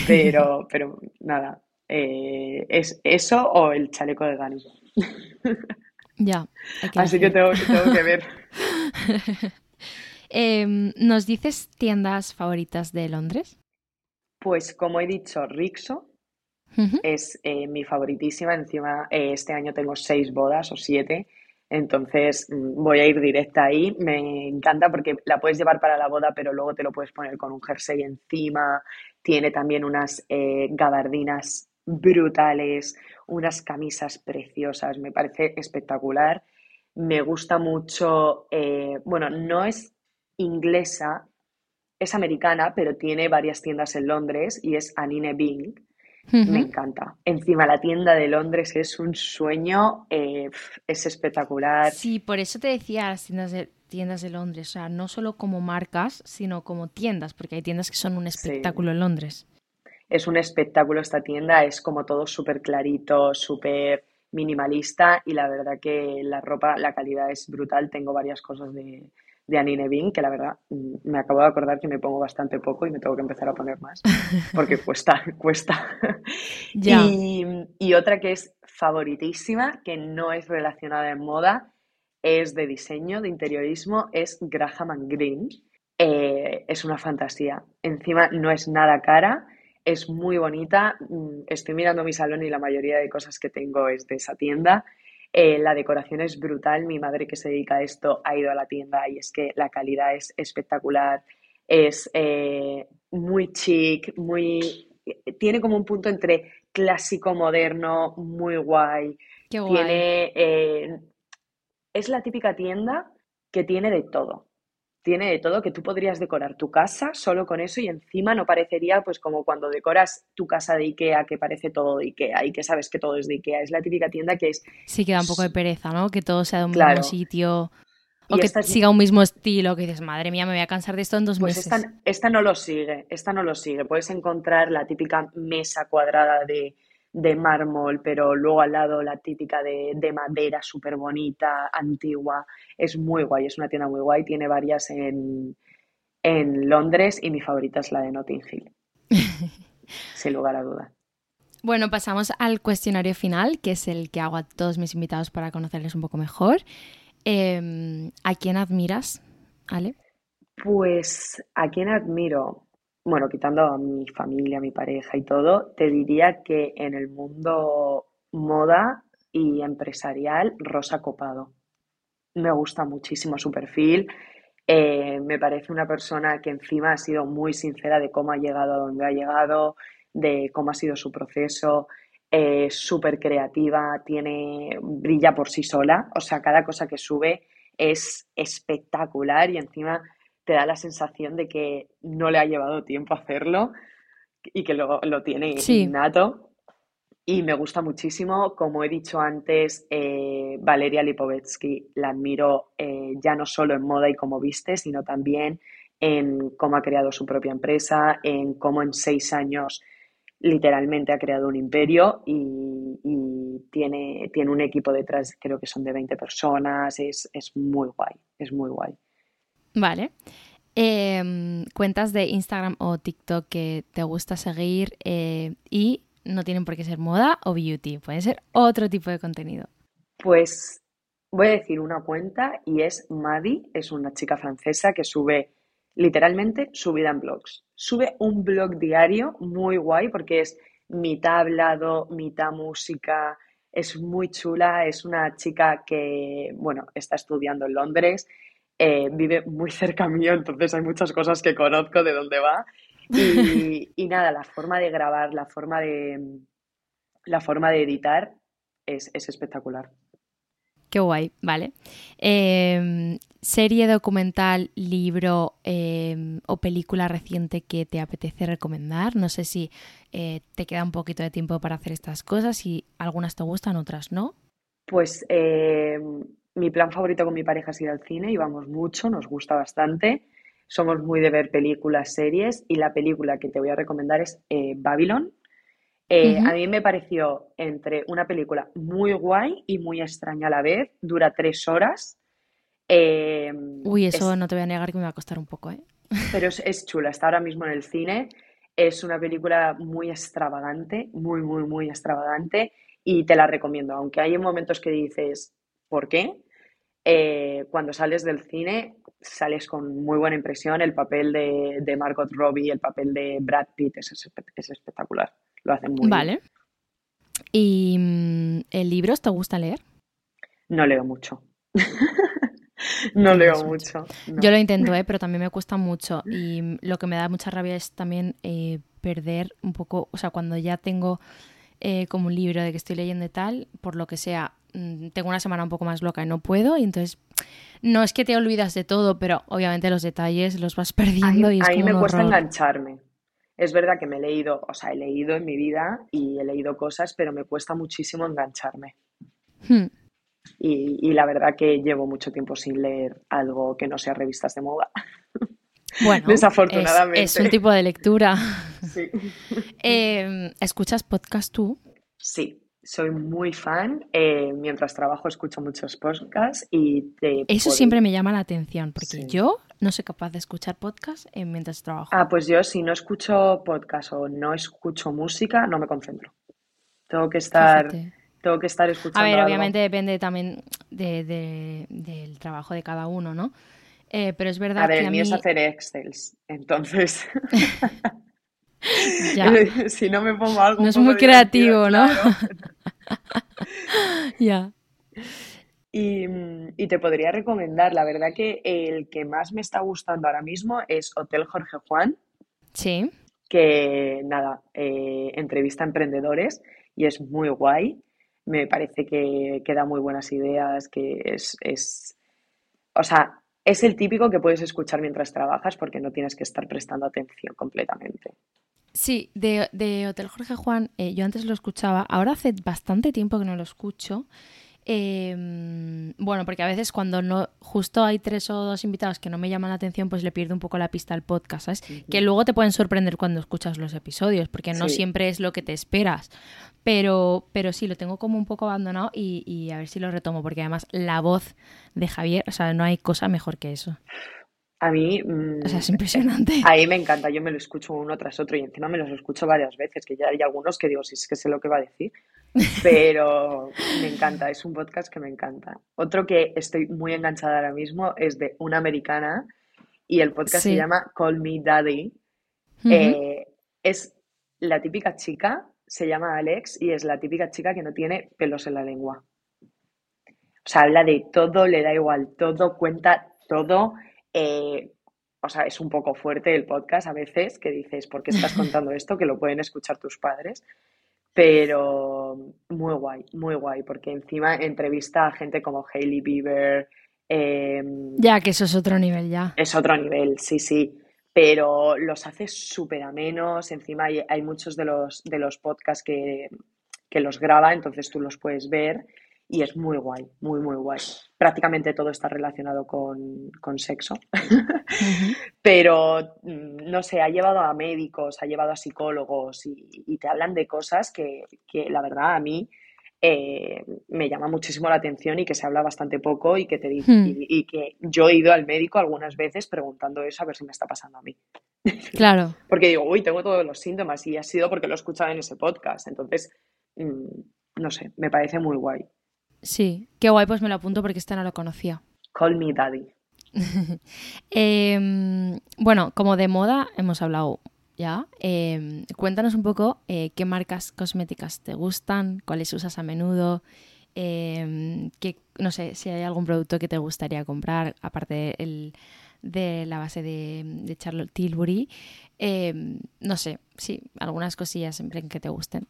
Pero, pero nada, eh, es eso o el chaleco de Dani. Ya. Así que tengo, que ver. Em, ¿Nos dices tiendas favoritas de Londres? Pues como he dicho, Rixo es eh, mi favoritísima. Encima, eh, este año tengo seis bodas o siete. Entonces mm, voy a ir directa ahí. Me encanta porque la puedes llevar para la boda, pero luego te lo puedes poner con un jersey encima. Tiene también unas eh, gabardinas brutales, unas camisas preciosas, me parece espectacular. Me gusta mucho, eh, bueno, no es inglesa, es americana, pero tiene varias tiendas en Londres y es Anine Bing. Me encanta. Encima la tienda de Londres es un sueño, eh, es espectacular. Sí, por eso te decía las tiendas de, tiendas de Londres, o sea, no solo como marcas, sino como tiendas, porque hay tiendas que son un espectáculo en Londres es un espectáculo esta tienda, es como todo súper clarito, súper minimalista y la verdad que la ropa, la calidad es brutal. Tengo varias cosas de, de Anine Bean, que la verdad mm, me acabo de acordar que me pongo bastante poco y me tengo que empezar a poner más, porque cuesta, cuesta. Y, y, otra que es favoritísima, que no es relacionada en moda, es de diseño, de interiorismo, es Graham Green. Eh, es una fantasía. Encima no es nada cara es muy bonita. Mm, estoy mirando mi salón y la mayoría de cosas que tengo es de esa tienda. Eh, la decoración es brutal. Mi madre que se dedica a esto ha ido a la tienda y es que la calidad es espectacular. Es eh, muy chic, muy... Tiene como un punto entre clásico, moderno, muy guay. Qué guay. Tiene, eh, es la típica tienda que tiene de todo tiene de todo, que tú podrías decorar tu casa solo con eso y encima no parecería pues como cuando decoras tu casa de Ikea, que parece todo de Ikea y que sabes que todo es de Ikea. Es la típica tienda que es... Sí, que da un poco de pereza, ¿no? Que todo sea de un mismo sitio. O que siga un mismo estilo, que dices, madre mía, me voy a cansar de esto en dos pues meses. Esta, esta no lo sigue, esta no lo sigue. Puedes encontrar la típica mesa cuadrada de, de mármol, pero luego al lado la típica de, madera súper bonita, antigua. Es muy guay, es una tienda muy guay. Tiene varias en, en Londres y mi favorita es la de Notting Hill. sin lugar a duda. Bueno, pasamos al cuestionario final, que es el que hago a todos mis invitados para conocerles un poco mejor. Em, ¿A quién admiras, Ale? Pues a quién admiro bueno, quitando a mi familia, a mi pareja y todo, te diría que en el mundo moda y empresarial, Rosa Copado. Me gusta muchísimo su perfil. Eh, me parece una persona que encima ha sido muy sincera de cómo ha llegado a donde ha llegado, de cómo ha sido su proceso. Eh, súper creativa, tiene, brilla por sí sola. O sea, cada cosa que sube es espectacular y encima te da la sensación de que no le ha llevado tiempo hacerlo y que lo, lo tiene innato. Y me gusta muchísimo, como he dicho antes, eh, Valeria Lipovetsky la admiro eh, ya no solo en moda y como viste, sino también en cómo ha creado su propia empresa, en cómo en seis años literalmente ha creado un imperio y, y tiene, tiene un equipo detrás, creo que son de 20 personas, es, es muy guay, es muy guay. Vale. Em, cuentas de Instagram o TikTok que te gusta seguir eh, y no tienen por qué ser moda o beauty, puede ser otro tipo de contenido. Pues voy a decir una cuenta y es Maddie, es una chica francesa que sube literalmente su vida en blogs. Sube un blog diario muy guay porque es mitad hablado, mitad música, es muy chula, es una chica que, bueno, está estudiando en Londres eh, vive muy cerca mío, entonces hay muchas cosas que conozco de dónde va. Y, nada, la forma de grabar, la forma de, la forma de editar es, espectacular. Qué guay, vale. Em, ¿Serie documental, libro em, o película reciente que te apetece recomendar? No sé si eh, te queda un poquito de tiempo para hacer estas cosas y algunas te gustan, otras no. Pues em, mi plan favorito con mi pareja es ir al cine y vamos mucho, nos gusta bastante. Somos muy de ver películas, series y la película que te voy a recomendar es eh, Babylon. Eh, a mí me pareció entre una película muy guay y muy extraña a la vez. Dura tres horas. Eh, Uy, eso es- no te voy a negar que me va a costar un poco, ¿eh? pero es, es chula, está ahora mismo en el cine. Es una película muy extravagante, muy, muy, muy extravagante y te la recomiendo. Aunque hay momentos que dices, ¿por qué? Eh, cuando sales del cine sales con muy buena impresión. El papel de, de Margot Robbie, el papel de Brad Pitt es, es espectacular. Lo hacen muy bien. Vale. ¿Y mm, el libros te gusta leer? No leo mucho. No leo mucho. no. Yo lo intento, ¿eh? pero también me cuesta mucho. Y lo que me da mucha rabia es también eh, perder un poco, o sea, cuando ya tengo eh, como un libro de que estoy leyendo y tal, por lo que sea, tengo una semana un poco más loca y no puedo, y entonces no es que te olvidas de todo, pero obviamente los detalles los vas perdiendo Ahí, y es ahí como me un cuesta horror. engancharme. Es verdad que me he leído, o sea, he leído en mi vida y he leído cosas, pero me cuesta muchísimo engancharme. Hmm. Y, y la verdad que llevo mucho tiempo sin leer algo que no sea revistas de moda. Bueno, Desafortunadamente. Es, es un tipo de lectura. Sí. Eh, ¿Escuchas podcast tú? Sí, soy muy fan. Eh, mientras trabajo escucho muchos podcasts y te Eso siempre me llama la atención, porque Sí. yo no soy capaz de escuchar podcast eh, mientras trabajo. Ah, pues yo si no escucho podcast o no escucho música, no me concentro. Tengo que estar, Fíjate. tengo que estar escuchando A ver, algo. obviamente depende también de, de- del trabajo de cada uno, ¿no? Eh, pero es verdad A ver, que el a mío mí... es hacer Excels, entonces Ya, si no me pongo algo No es muy creativo, ¿no? claro. ya. Y, y te podría recomendar, la verdad que el que más me está gustando ahora mismo es Hotel Jorge Juan, Sí. que nada, eh, entrevista a emprendedores y es muy guay. Me parece que, que da muy buenas ideas, que es, es, o sea, es el típico que puedes escuchar mientras trabajas porque no tienes que estar prestando atención completamente. Sí, de, de Hotel Jorge Juan, eh, yo antes lo escuchaba, ahora hace bastante tiempo que no lo escucho. Eh, bueno, porque a veces cuando no, justo hay tres o dos invitados que no me llaman la atención, pues le pierdo un poco la pista al podcast, ¿sabes? Que luego te pueden sorprender cuando escuchas los episodios, porque no Sí. siempre es lo que te esperas. Pero, pero sí, lo tengo como un poco abandonado y, y a ver si lo retomo, porque además la voz de Javier, o sea, no hay cosa mejor que eso. A mí, mm, O sea, es impresionante. ahí me encanta, yo me lo escucho uno tras otro y encima me los escucho varias veces, que ya hay algunos que digo, si es que sé lo que va a decir, pero me encanta, es un podcast que me encanta. Otro que estoy muy enganchada ahora mismo es de una americana y el podcast Sí. se llama Call Me Daddy. Eh, es la típica chica, se llama Alex y es la típica chica que no tiene pelos en la lengua. O sea, habla de todo, le da igual todo, cuenta todo. Eh, o sea, es un poco fuerte el podcast a veces que dices, ¿por qué estás contando esto? Que lo pueden escuchar tus padres. Pero muy guay, muy guay, porque encima entrevista a gente como Hailey Bieber. em, Ya, que eso es otro nivel ya. es otro nivel, sí, sí. Pero los hace súper amenos. Encima hay, hay muchos de los, de los podcasts que, que los graba, entonces tú los puedes ver. Y es muy guay, muy, muy guay. Prácticamente todo está relacionado con, con sexo. Pero, mm, no sé, ha llevado a médicos, ha llevado a psicólogos y, y te hablan de cosas que, que la verdad a mí eh, me llama muchísimo la atención y que se habla bastante poco y que te di- Hmm. y, y que yo he ido al médico algunas veces preguntando eso a ver si me está pasando a mí. Claro. Porque digo, uy, tengo todos los síntomas y ha sido porque lo he escuchado en ese podcast. Entonces, mm, no sé, me parece muy guay. Sí, qué guay, pues me lo apunto porque este no lo conocía. Call me daddy. Em, bueno, como de moda hemos hablado ya. Em, cuéntanos un poco eh, qué marcas cosméticas te gustan, cuáles usas a menudo, em, qué- no sé si hay algún producto que te gustaría comprar, aparte el- de la base de, de Charlotte Tilbury. No sé, sí, algunas cosillas siempre que te gusten.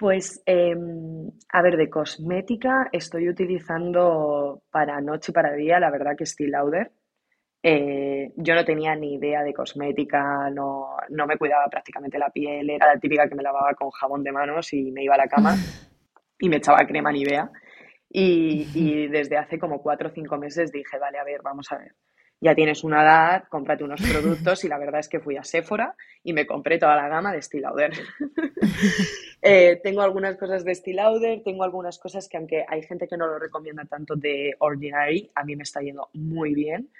Pues, em, a ver, de cosmética estoy utilizando para noche y para día, la verdad que Estee Lauder. Eh, yo no tenía ni idea de cosmética, no, no me cuidaba prácticamente la piel, era la típica que me lavaba con jabón de manos y me iba a la cama y me echaba crema Nivea. Y, y desde hace como cuatro o cinco meses dije, vale, a ver, vamos a ver. Ya tienes una edad, cómprate unos productos y la verdad es que fui a Sephora y me compré toda la gama de Estee Lauder. Eh, tengo algunas cosas de Steel Lauder, tengo algunas cosas que aunque hay gente que no lo recomienda tanto de Ordinary, a mí me está yendo muy bien.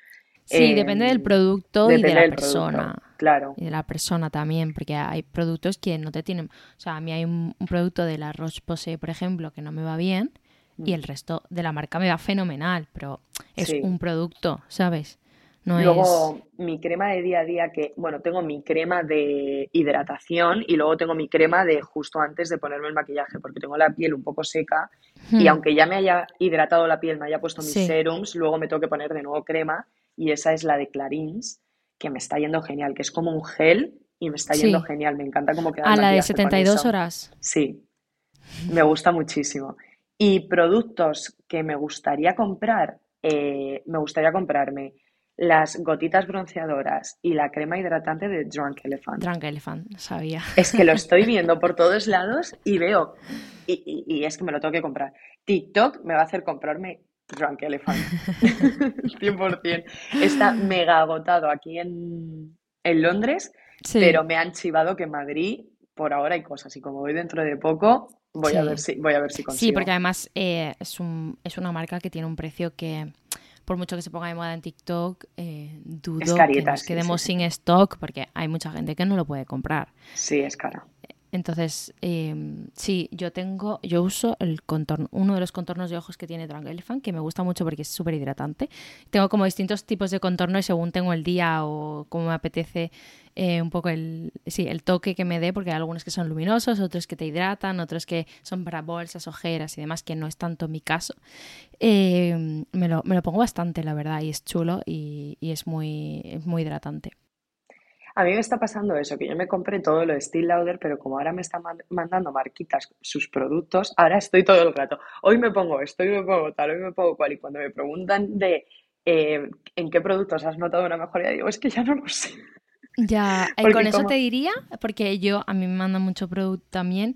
Sí, depende del producto y de la producto, persona. claro. Y de la persona también, porque hay productos que no te tienen. O sea, a mí hay un, un producto de la Roche-Posay, por ejemplo, que no me va bien y el resto de la marca me va fenomenal, pero es Sí. un producto, ¿sabes? No Luego, es. mi crema de día a día, que, bueno, tengo mi crema de hidratación y luego tengo mi crema de justo antes de ponerme el maquillaje, porque tengo la piel un poco seca y Hmm, aunque ya me haya hidratado la piel, me haya puesto mis Sí. serums, luego me tengo que poner de nuevo crema y esa es la de Clarins, que me está yendo genial, que es como un gel y me está yendo Sí. genial, me encanta cómo queda A el la de maquillaje con 72 eso. horas. Sí, me gusta muchísimo. Y productos que me gustaría comprar, eh, me gustaría comprarme las gotitas bronceadoras y la crema hidratante de Drunk Elephant. Drunk Elephant, sabía. Es que lo estoy viendo por todos lados y veo, y, y- y es que me lo tengo que comprar. TikTok me va a hacer comprarme Drunk Elephant. 100%. Está mega agotado aquí en, en Londres, Sí. pero me han chivado que en Madrid por ahora hay cosas y como voy dentro de poco, voy a Sí. ver si, voy a ver si Sí, consigo. porque además eh, es, un, es una marca que tiene un precio que, por mucho que se ponga de moda en TikTok, eh, dudo que nos sí, quedemos sí, sin stock porque hay mucha gente que no lo puede comprar. Sí, es cara. Entonces, eh, sí, yo tengo, yo uso el contorno, uno de los contornos de ojos que tiene Drunk Elephant, que me gusta mucho porque es súper hidratante. Tengo como distintos tipos de contorno y según tengo el día o como me apetece eh, un poco el, sí, el toque que me dé, porque hay algunos que son luminosos, otros que te hidratan, otros que son para bolsas, ojeras y demás, que no es tanto mi caso. Eh, me, lo, me lo pongo bastante, la verdad, y es chulo y, y es muy, muy hidratante. A mí me está pasando eso, que yo me compré todo lo de Steel Lauder, pero como ahora me están man- mandando marquitas sus productos, ahora estoy todo el rato. Hoy me pongo esto, hoy me pongo tal, hoy me pongo cual. Y cuando me preguntan de eh, en qué productos has notado una mejoría, digo, es que ya no lo sé. Ya, y Porque con eso como- te diría, porque yo a mí me mandan mucho producto también,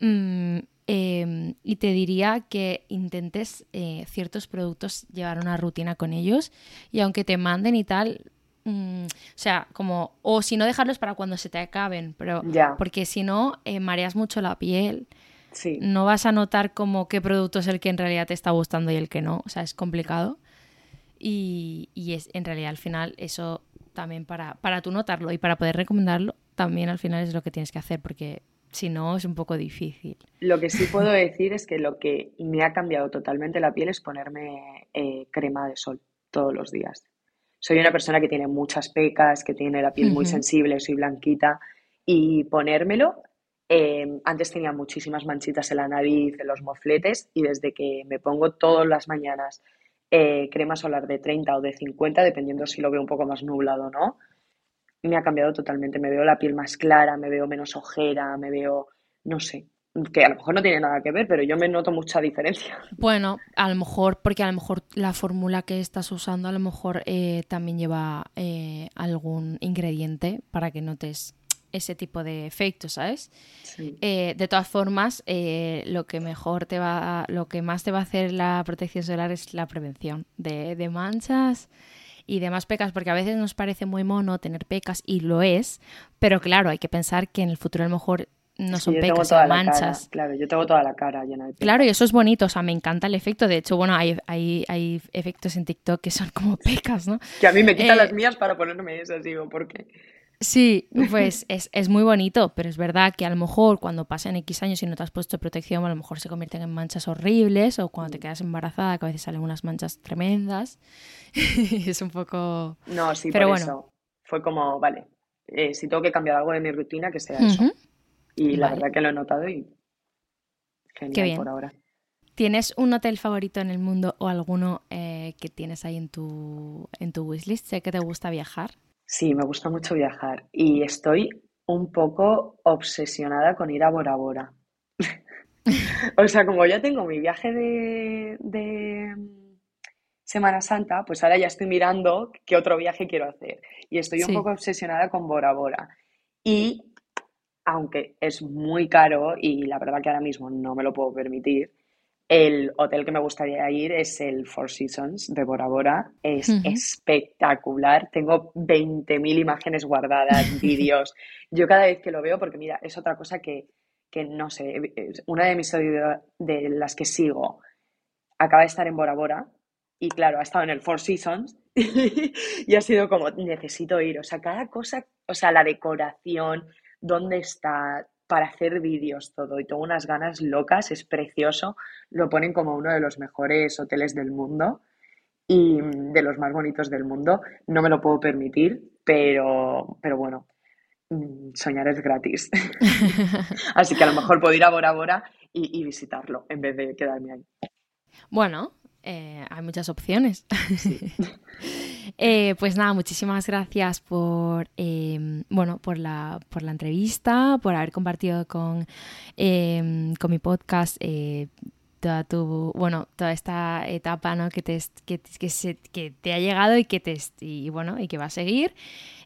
mm, em, y te diría que intentes eh, ciertos productos llevar una rutina con ellos y aunque te manden y tal, mm, o sea, como, o si no dejarlos para cuando se te acaben, pero Ya. porque si no, eh, mareas mucho la piel, Sí, no vas a notar como qué producto es el que en realidad te está gustando y el que no, o sea, es complicado. Y, y es en realidad al final eso también para, para tú notarlo y para poder recomendarlo, también al final es lo que tienes que hacer, porque si no es un poco difícil. Lo que sí puedo decir es que lo que me ha cambiado totalmente la piel es ponerme eh, crema de sol todos los días. Soy una persona que tiene muchas pecas, que tiene la piel muy sensible, soy blanquita, y ponérmelo, eh, antes tenía muchísimas manchitas en la nariz, en los mofletes, y desde que me pongo todas las mañanas eh, crema solar de 30 o de 50, dependiendo si lo veo un poco más nublado o no, me ha cambiado totalmente. Me veo la piel más clara, me veo menos ojera, me veo, no sé, que a lo mejor no tiene nada que ver, pero yo me noto mucha diferencia. Bueno, a lo mejor, porque a lo mejor la fórmula que estás usando a lo mejor eh, también lleva eh, algún ingrediente para que notes ese tipo de efectos, ¿sabes? Sí. Eh, de todas formas, lo que mejor te va, lo que más te va a hacer la protección solar es la prevención de, de manchas y demás pecas, porque a veces nos parece muy mono tener pecas y lo es, pero claro, hay que pensar que en el futuro a lo mejor no son pecas, son cara, manchas. claro, yo tengo toda la cara llena de Claro, y eso es bonito, o sea, me encanta el efecto. De hecho, bueno, hay, hay, hay efectos en TikTok que son como pecas, ¿no? Que a mí me quitan Eh, las mías para ponerme esas, digo, ¿por qué? Sí, pues es, es muy bonito, pero es verdad que a lo mejor cuando pasen X años y no te has puesto protección, a lo mejor se convierten en manchas horribles o cuando te quedas embarazada, que a veces salen unas manchas tremendas. es un poco... No, sí, Pero por bueno. eso. Fue como, vale, eh, si tengo que cambiar algo de mi rutina, que sea eso. Y la verdad que lo he notado y genial Qué bien. por ahora. ¿Tienes un hotel favorito en el mundo o alguno eh, que tienes ahí en tu, en tu wishlist? Sé que te gusta viajar. Sí, me gusta mucho viajar y estoy un poco obsesionada con ir a Bora Bora. O sea, como ya tengo mi viaje de, de Semana Santa, pues ahora ya estoy mirando qué otro viaje quiero hacer. Y estoy un poco obsesionada con Bora Bora. Y aunque es muy caro y la verdad que ahora mismo no me lo puedo permitir, el hotel que me gustaría ir es el Four Seasons de Bora Bora. Es espectacular. Tengo 20.000 imágenes guardadas, vídeos. Yo cada vez que lo veo, porque mira, es otra cosa que, que no sé, una de mis de las que sigo acaba de estar en Bora Bora y claro, ha estado en el Four Seasons y ha sido como, necesito ir, o sea, cada cosa, o sea, la decoración, dónde está, para hacer vídeos, todo, y tengo unas ganas locas, es precioso, lo ponen como uno de los mejores hoteles del mundo y de los más bonitos del mundo, no me lo puedo permitir, pero, pero bueno, mm, soñar es gratis. Así que a lo mejor puedo ir a Bora Bora y, y visitarlo en vez de quedarme ahí. Bueno, eh, hay muchas opciones. Eh, pues nada, muchísimas gracias por em, bueno, por la, por la entrevista, por haber compartido con, em, con mi podcast eh, toda tu, bueno, toda esta etapa ¿no? que, te, que, que, te ha llegado y que te y bueno, y que va a seguir.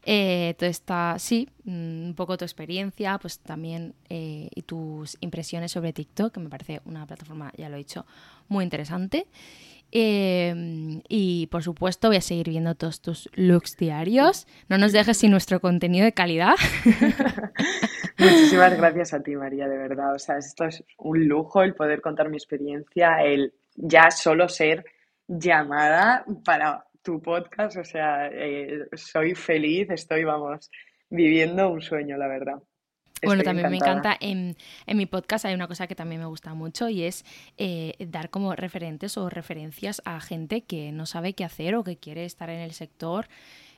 Eh, toda esta, sí, mm, un poco tu experiencia, pues también y tus impresiones sobre TikTok, que me parece una plataforma, ya lo he dicho, muy interesante. Em, y por supuesto voy a seguir viendo todos tus looks diarios. No nos dejes sin nuestro contenido de calidad. Muchísimas gracias a ti, María, de verdad. O sea, esto es un lujo el poder contar mi experiencia, el ya solo ser llamada para tu podcast. O sea, eh, soy feliz, estoy, vamos, viviendo un sueño, la verdad bueno, también me encanta, en, en, mi podcast hay una cosa que también me gusta mucho y es eh, dar como referentes o referencias a gente que no sabe qué hacer o que quiere estar en el sector.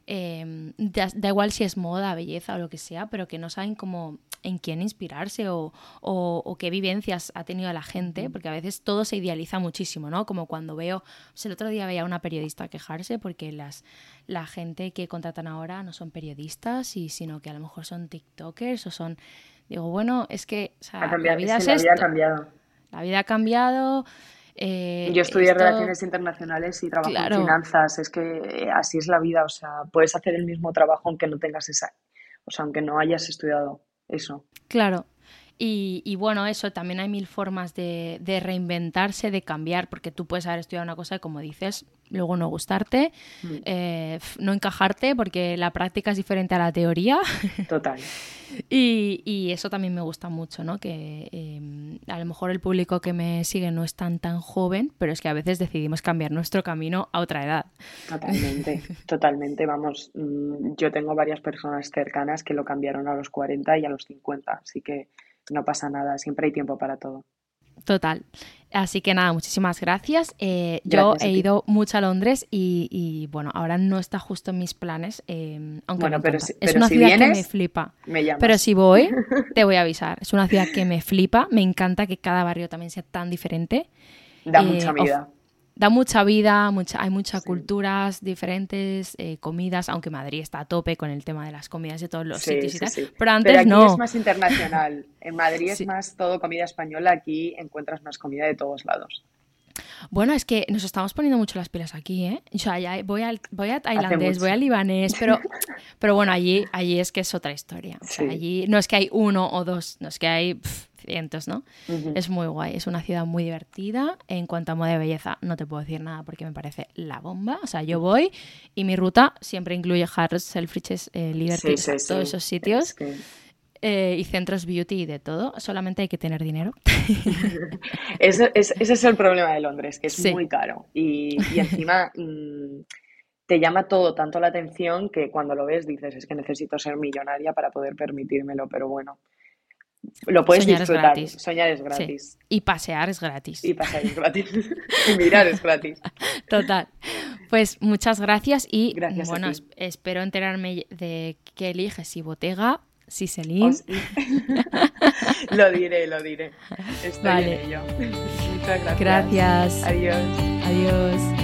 Em, da, igual si es moda, belleza o lo que sea, pero que no saben cómo en quién inspirarse o, o, qué vivencias ha tenido la gente, porque a veces todo se idealiza muchísimo, ¿no? Como cuando veo, el otro día veía a una periodista quejarse porque las, la gente que contratan ahora no son periodistas, y, sino que a lo mejor son TikTokers o son... Digo, bueno, es que la vida es, la vida ha cambiado. La vida ha cambiado. Eh, Yo estudié Relaciones Internacionales y trabajo en finanzas. Es que así es la vida. O sea, puedes hacer el mismo trabajo aunque no tengas esa. O sea, aunque no hayas estudiado eso. Claro. Y, bueno, eso también hay mil formas de, reinventarse, de cambiar, porque tú puedes haber estudiado una cosa y como dices, luego no gustarte, mm. eh, no encajarte, porque la práctica es diferente a la teoría. Total. y, eso también me gusta mucho, ¿no? Que em, a lo mejor el público que me sigue no es tan tan joven, pero es que a veces decidimos cambiar nuestro camino a otra edad. Totalmente, totalmente. Vamos, mm, yo tengo varias personas cercanas que lo cambiaron a los 40 y a los 50, así que no pasa nada, siempre hay tiempo para todo. Total. Así que nada, muchísimas gracias. Eh, yo he ido mucho a Londres y, bueno, ahora no está justo en mis planes, eh, aunque pero es una ciudad que me flipa. pero si voy, te voy a avisar. Es una ciudad que me flipa, me encanta que cada barrio también sea tan diferente. Da mucha eh, vida da mucha vida, mucha, hay muchas culturas diferentes, eh, comidas, aunque Madrid está a tope con el tema de las comidas de todos los sitios y tal. Pero antes aquí no. es más internacional. En Madrid es más todo comida española, aquí encuentras más comida de todos lados. Bueno, es que nos estamos poniendo mucho las pilas aquí, ¿eh? O sea, ya voy al, voy a tailandés, voy al libanés, pero, pero bueno, allí, allí es que es otra historia. O sea, allí no es que hay uno o dos, no es que hay cientos, ¿no? Es muy guay, es una ciudad muy divertida. En cuanto a moda de belleza, no te puedo decir nada porque me parece la bomba. O sea, yo voy y mi ruta siempre incluye Harrods, Selfridges, eh, Liberty, todos esos sitios. Eh, y centros beauty y de todo, solamente hay que tener dinero. ese es el problema de Londres, que es muy caro. Y, encima mm, te llama todo tanto la atención que cuando lo ves dices, es que necesito ser millonaria para poder permitírmelo, pero bueno, lo puedes Soñar disfrutar. Es gratis. Soñar es gratis. Y pasear es gratis. Y pasear es gratis. y mirar es gratis. Total. Pues muchas gracias y bueno, espero enterarme de qué eliges, si Botega, si Celine. Oh, lo diré, lo diré. Estoy vale. en ello. Muchas gracias. Gracias. Adiós. Adiós.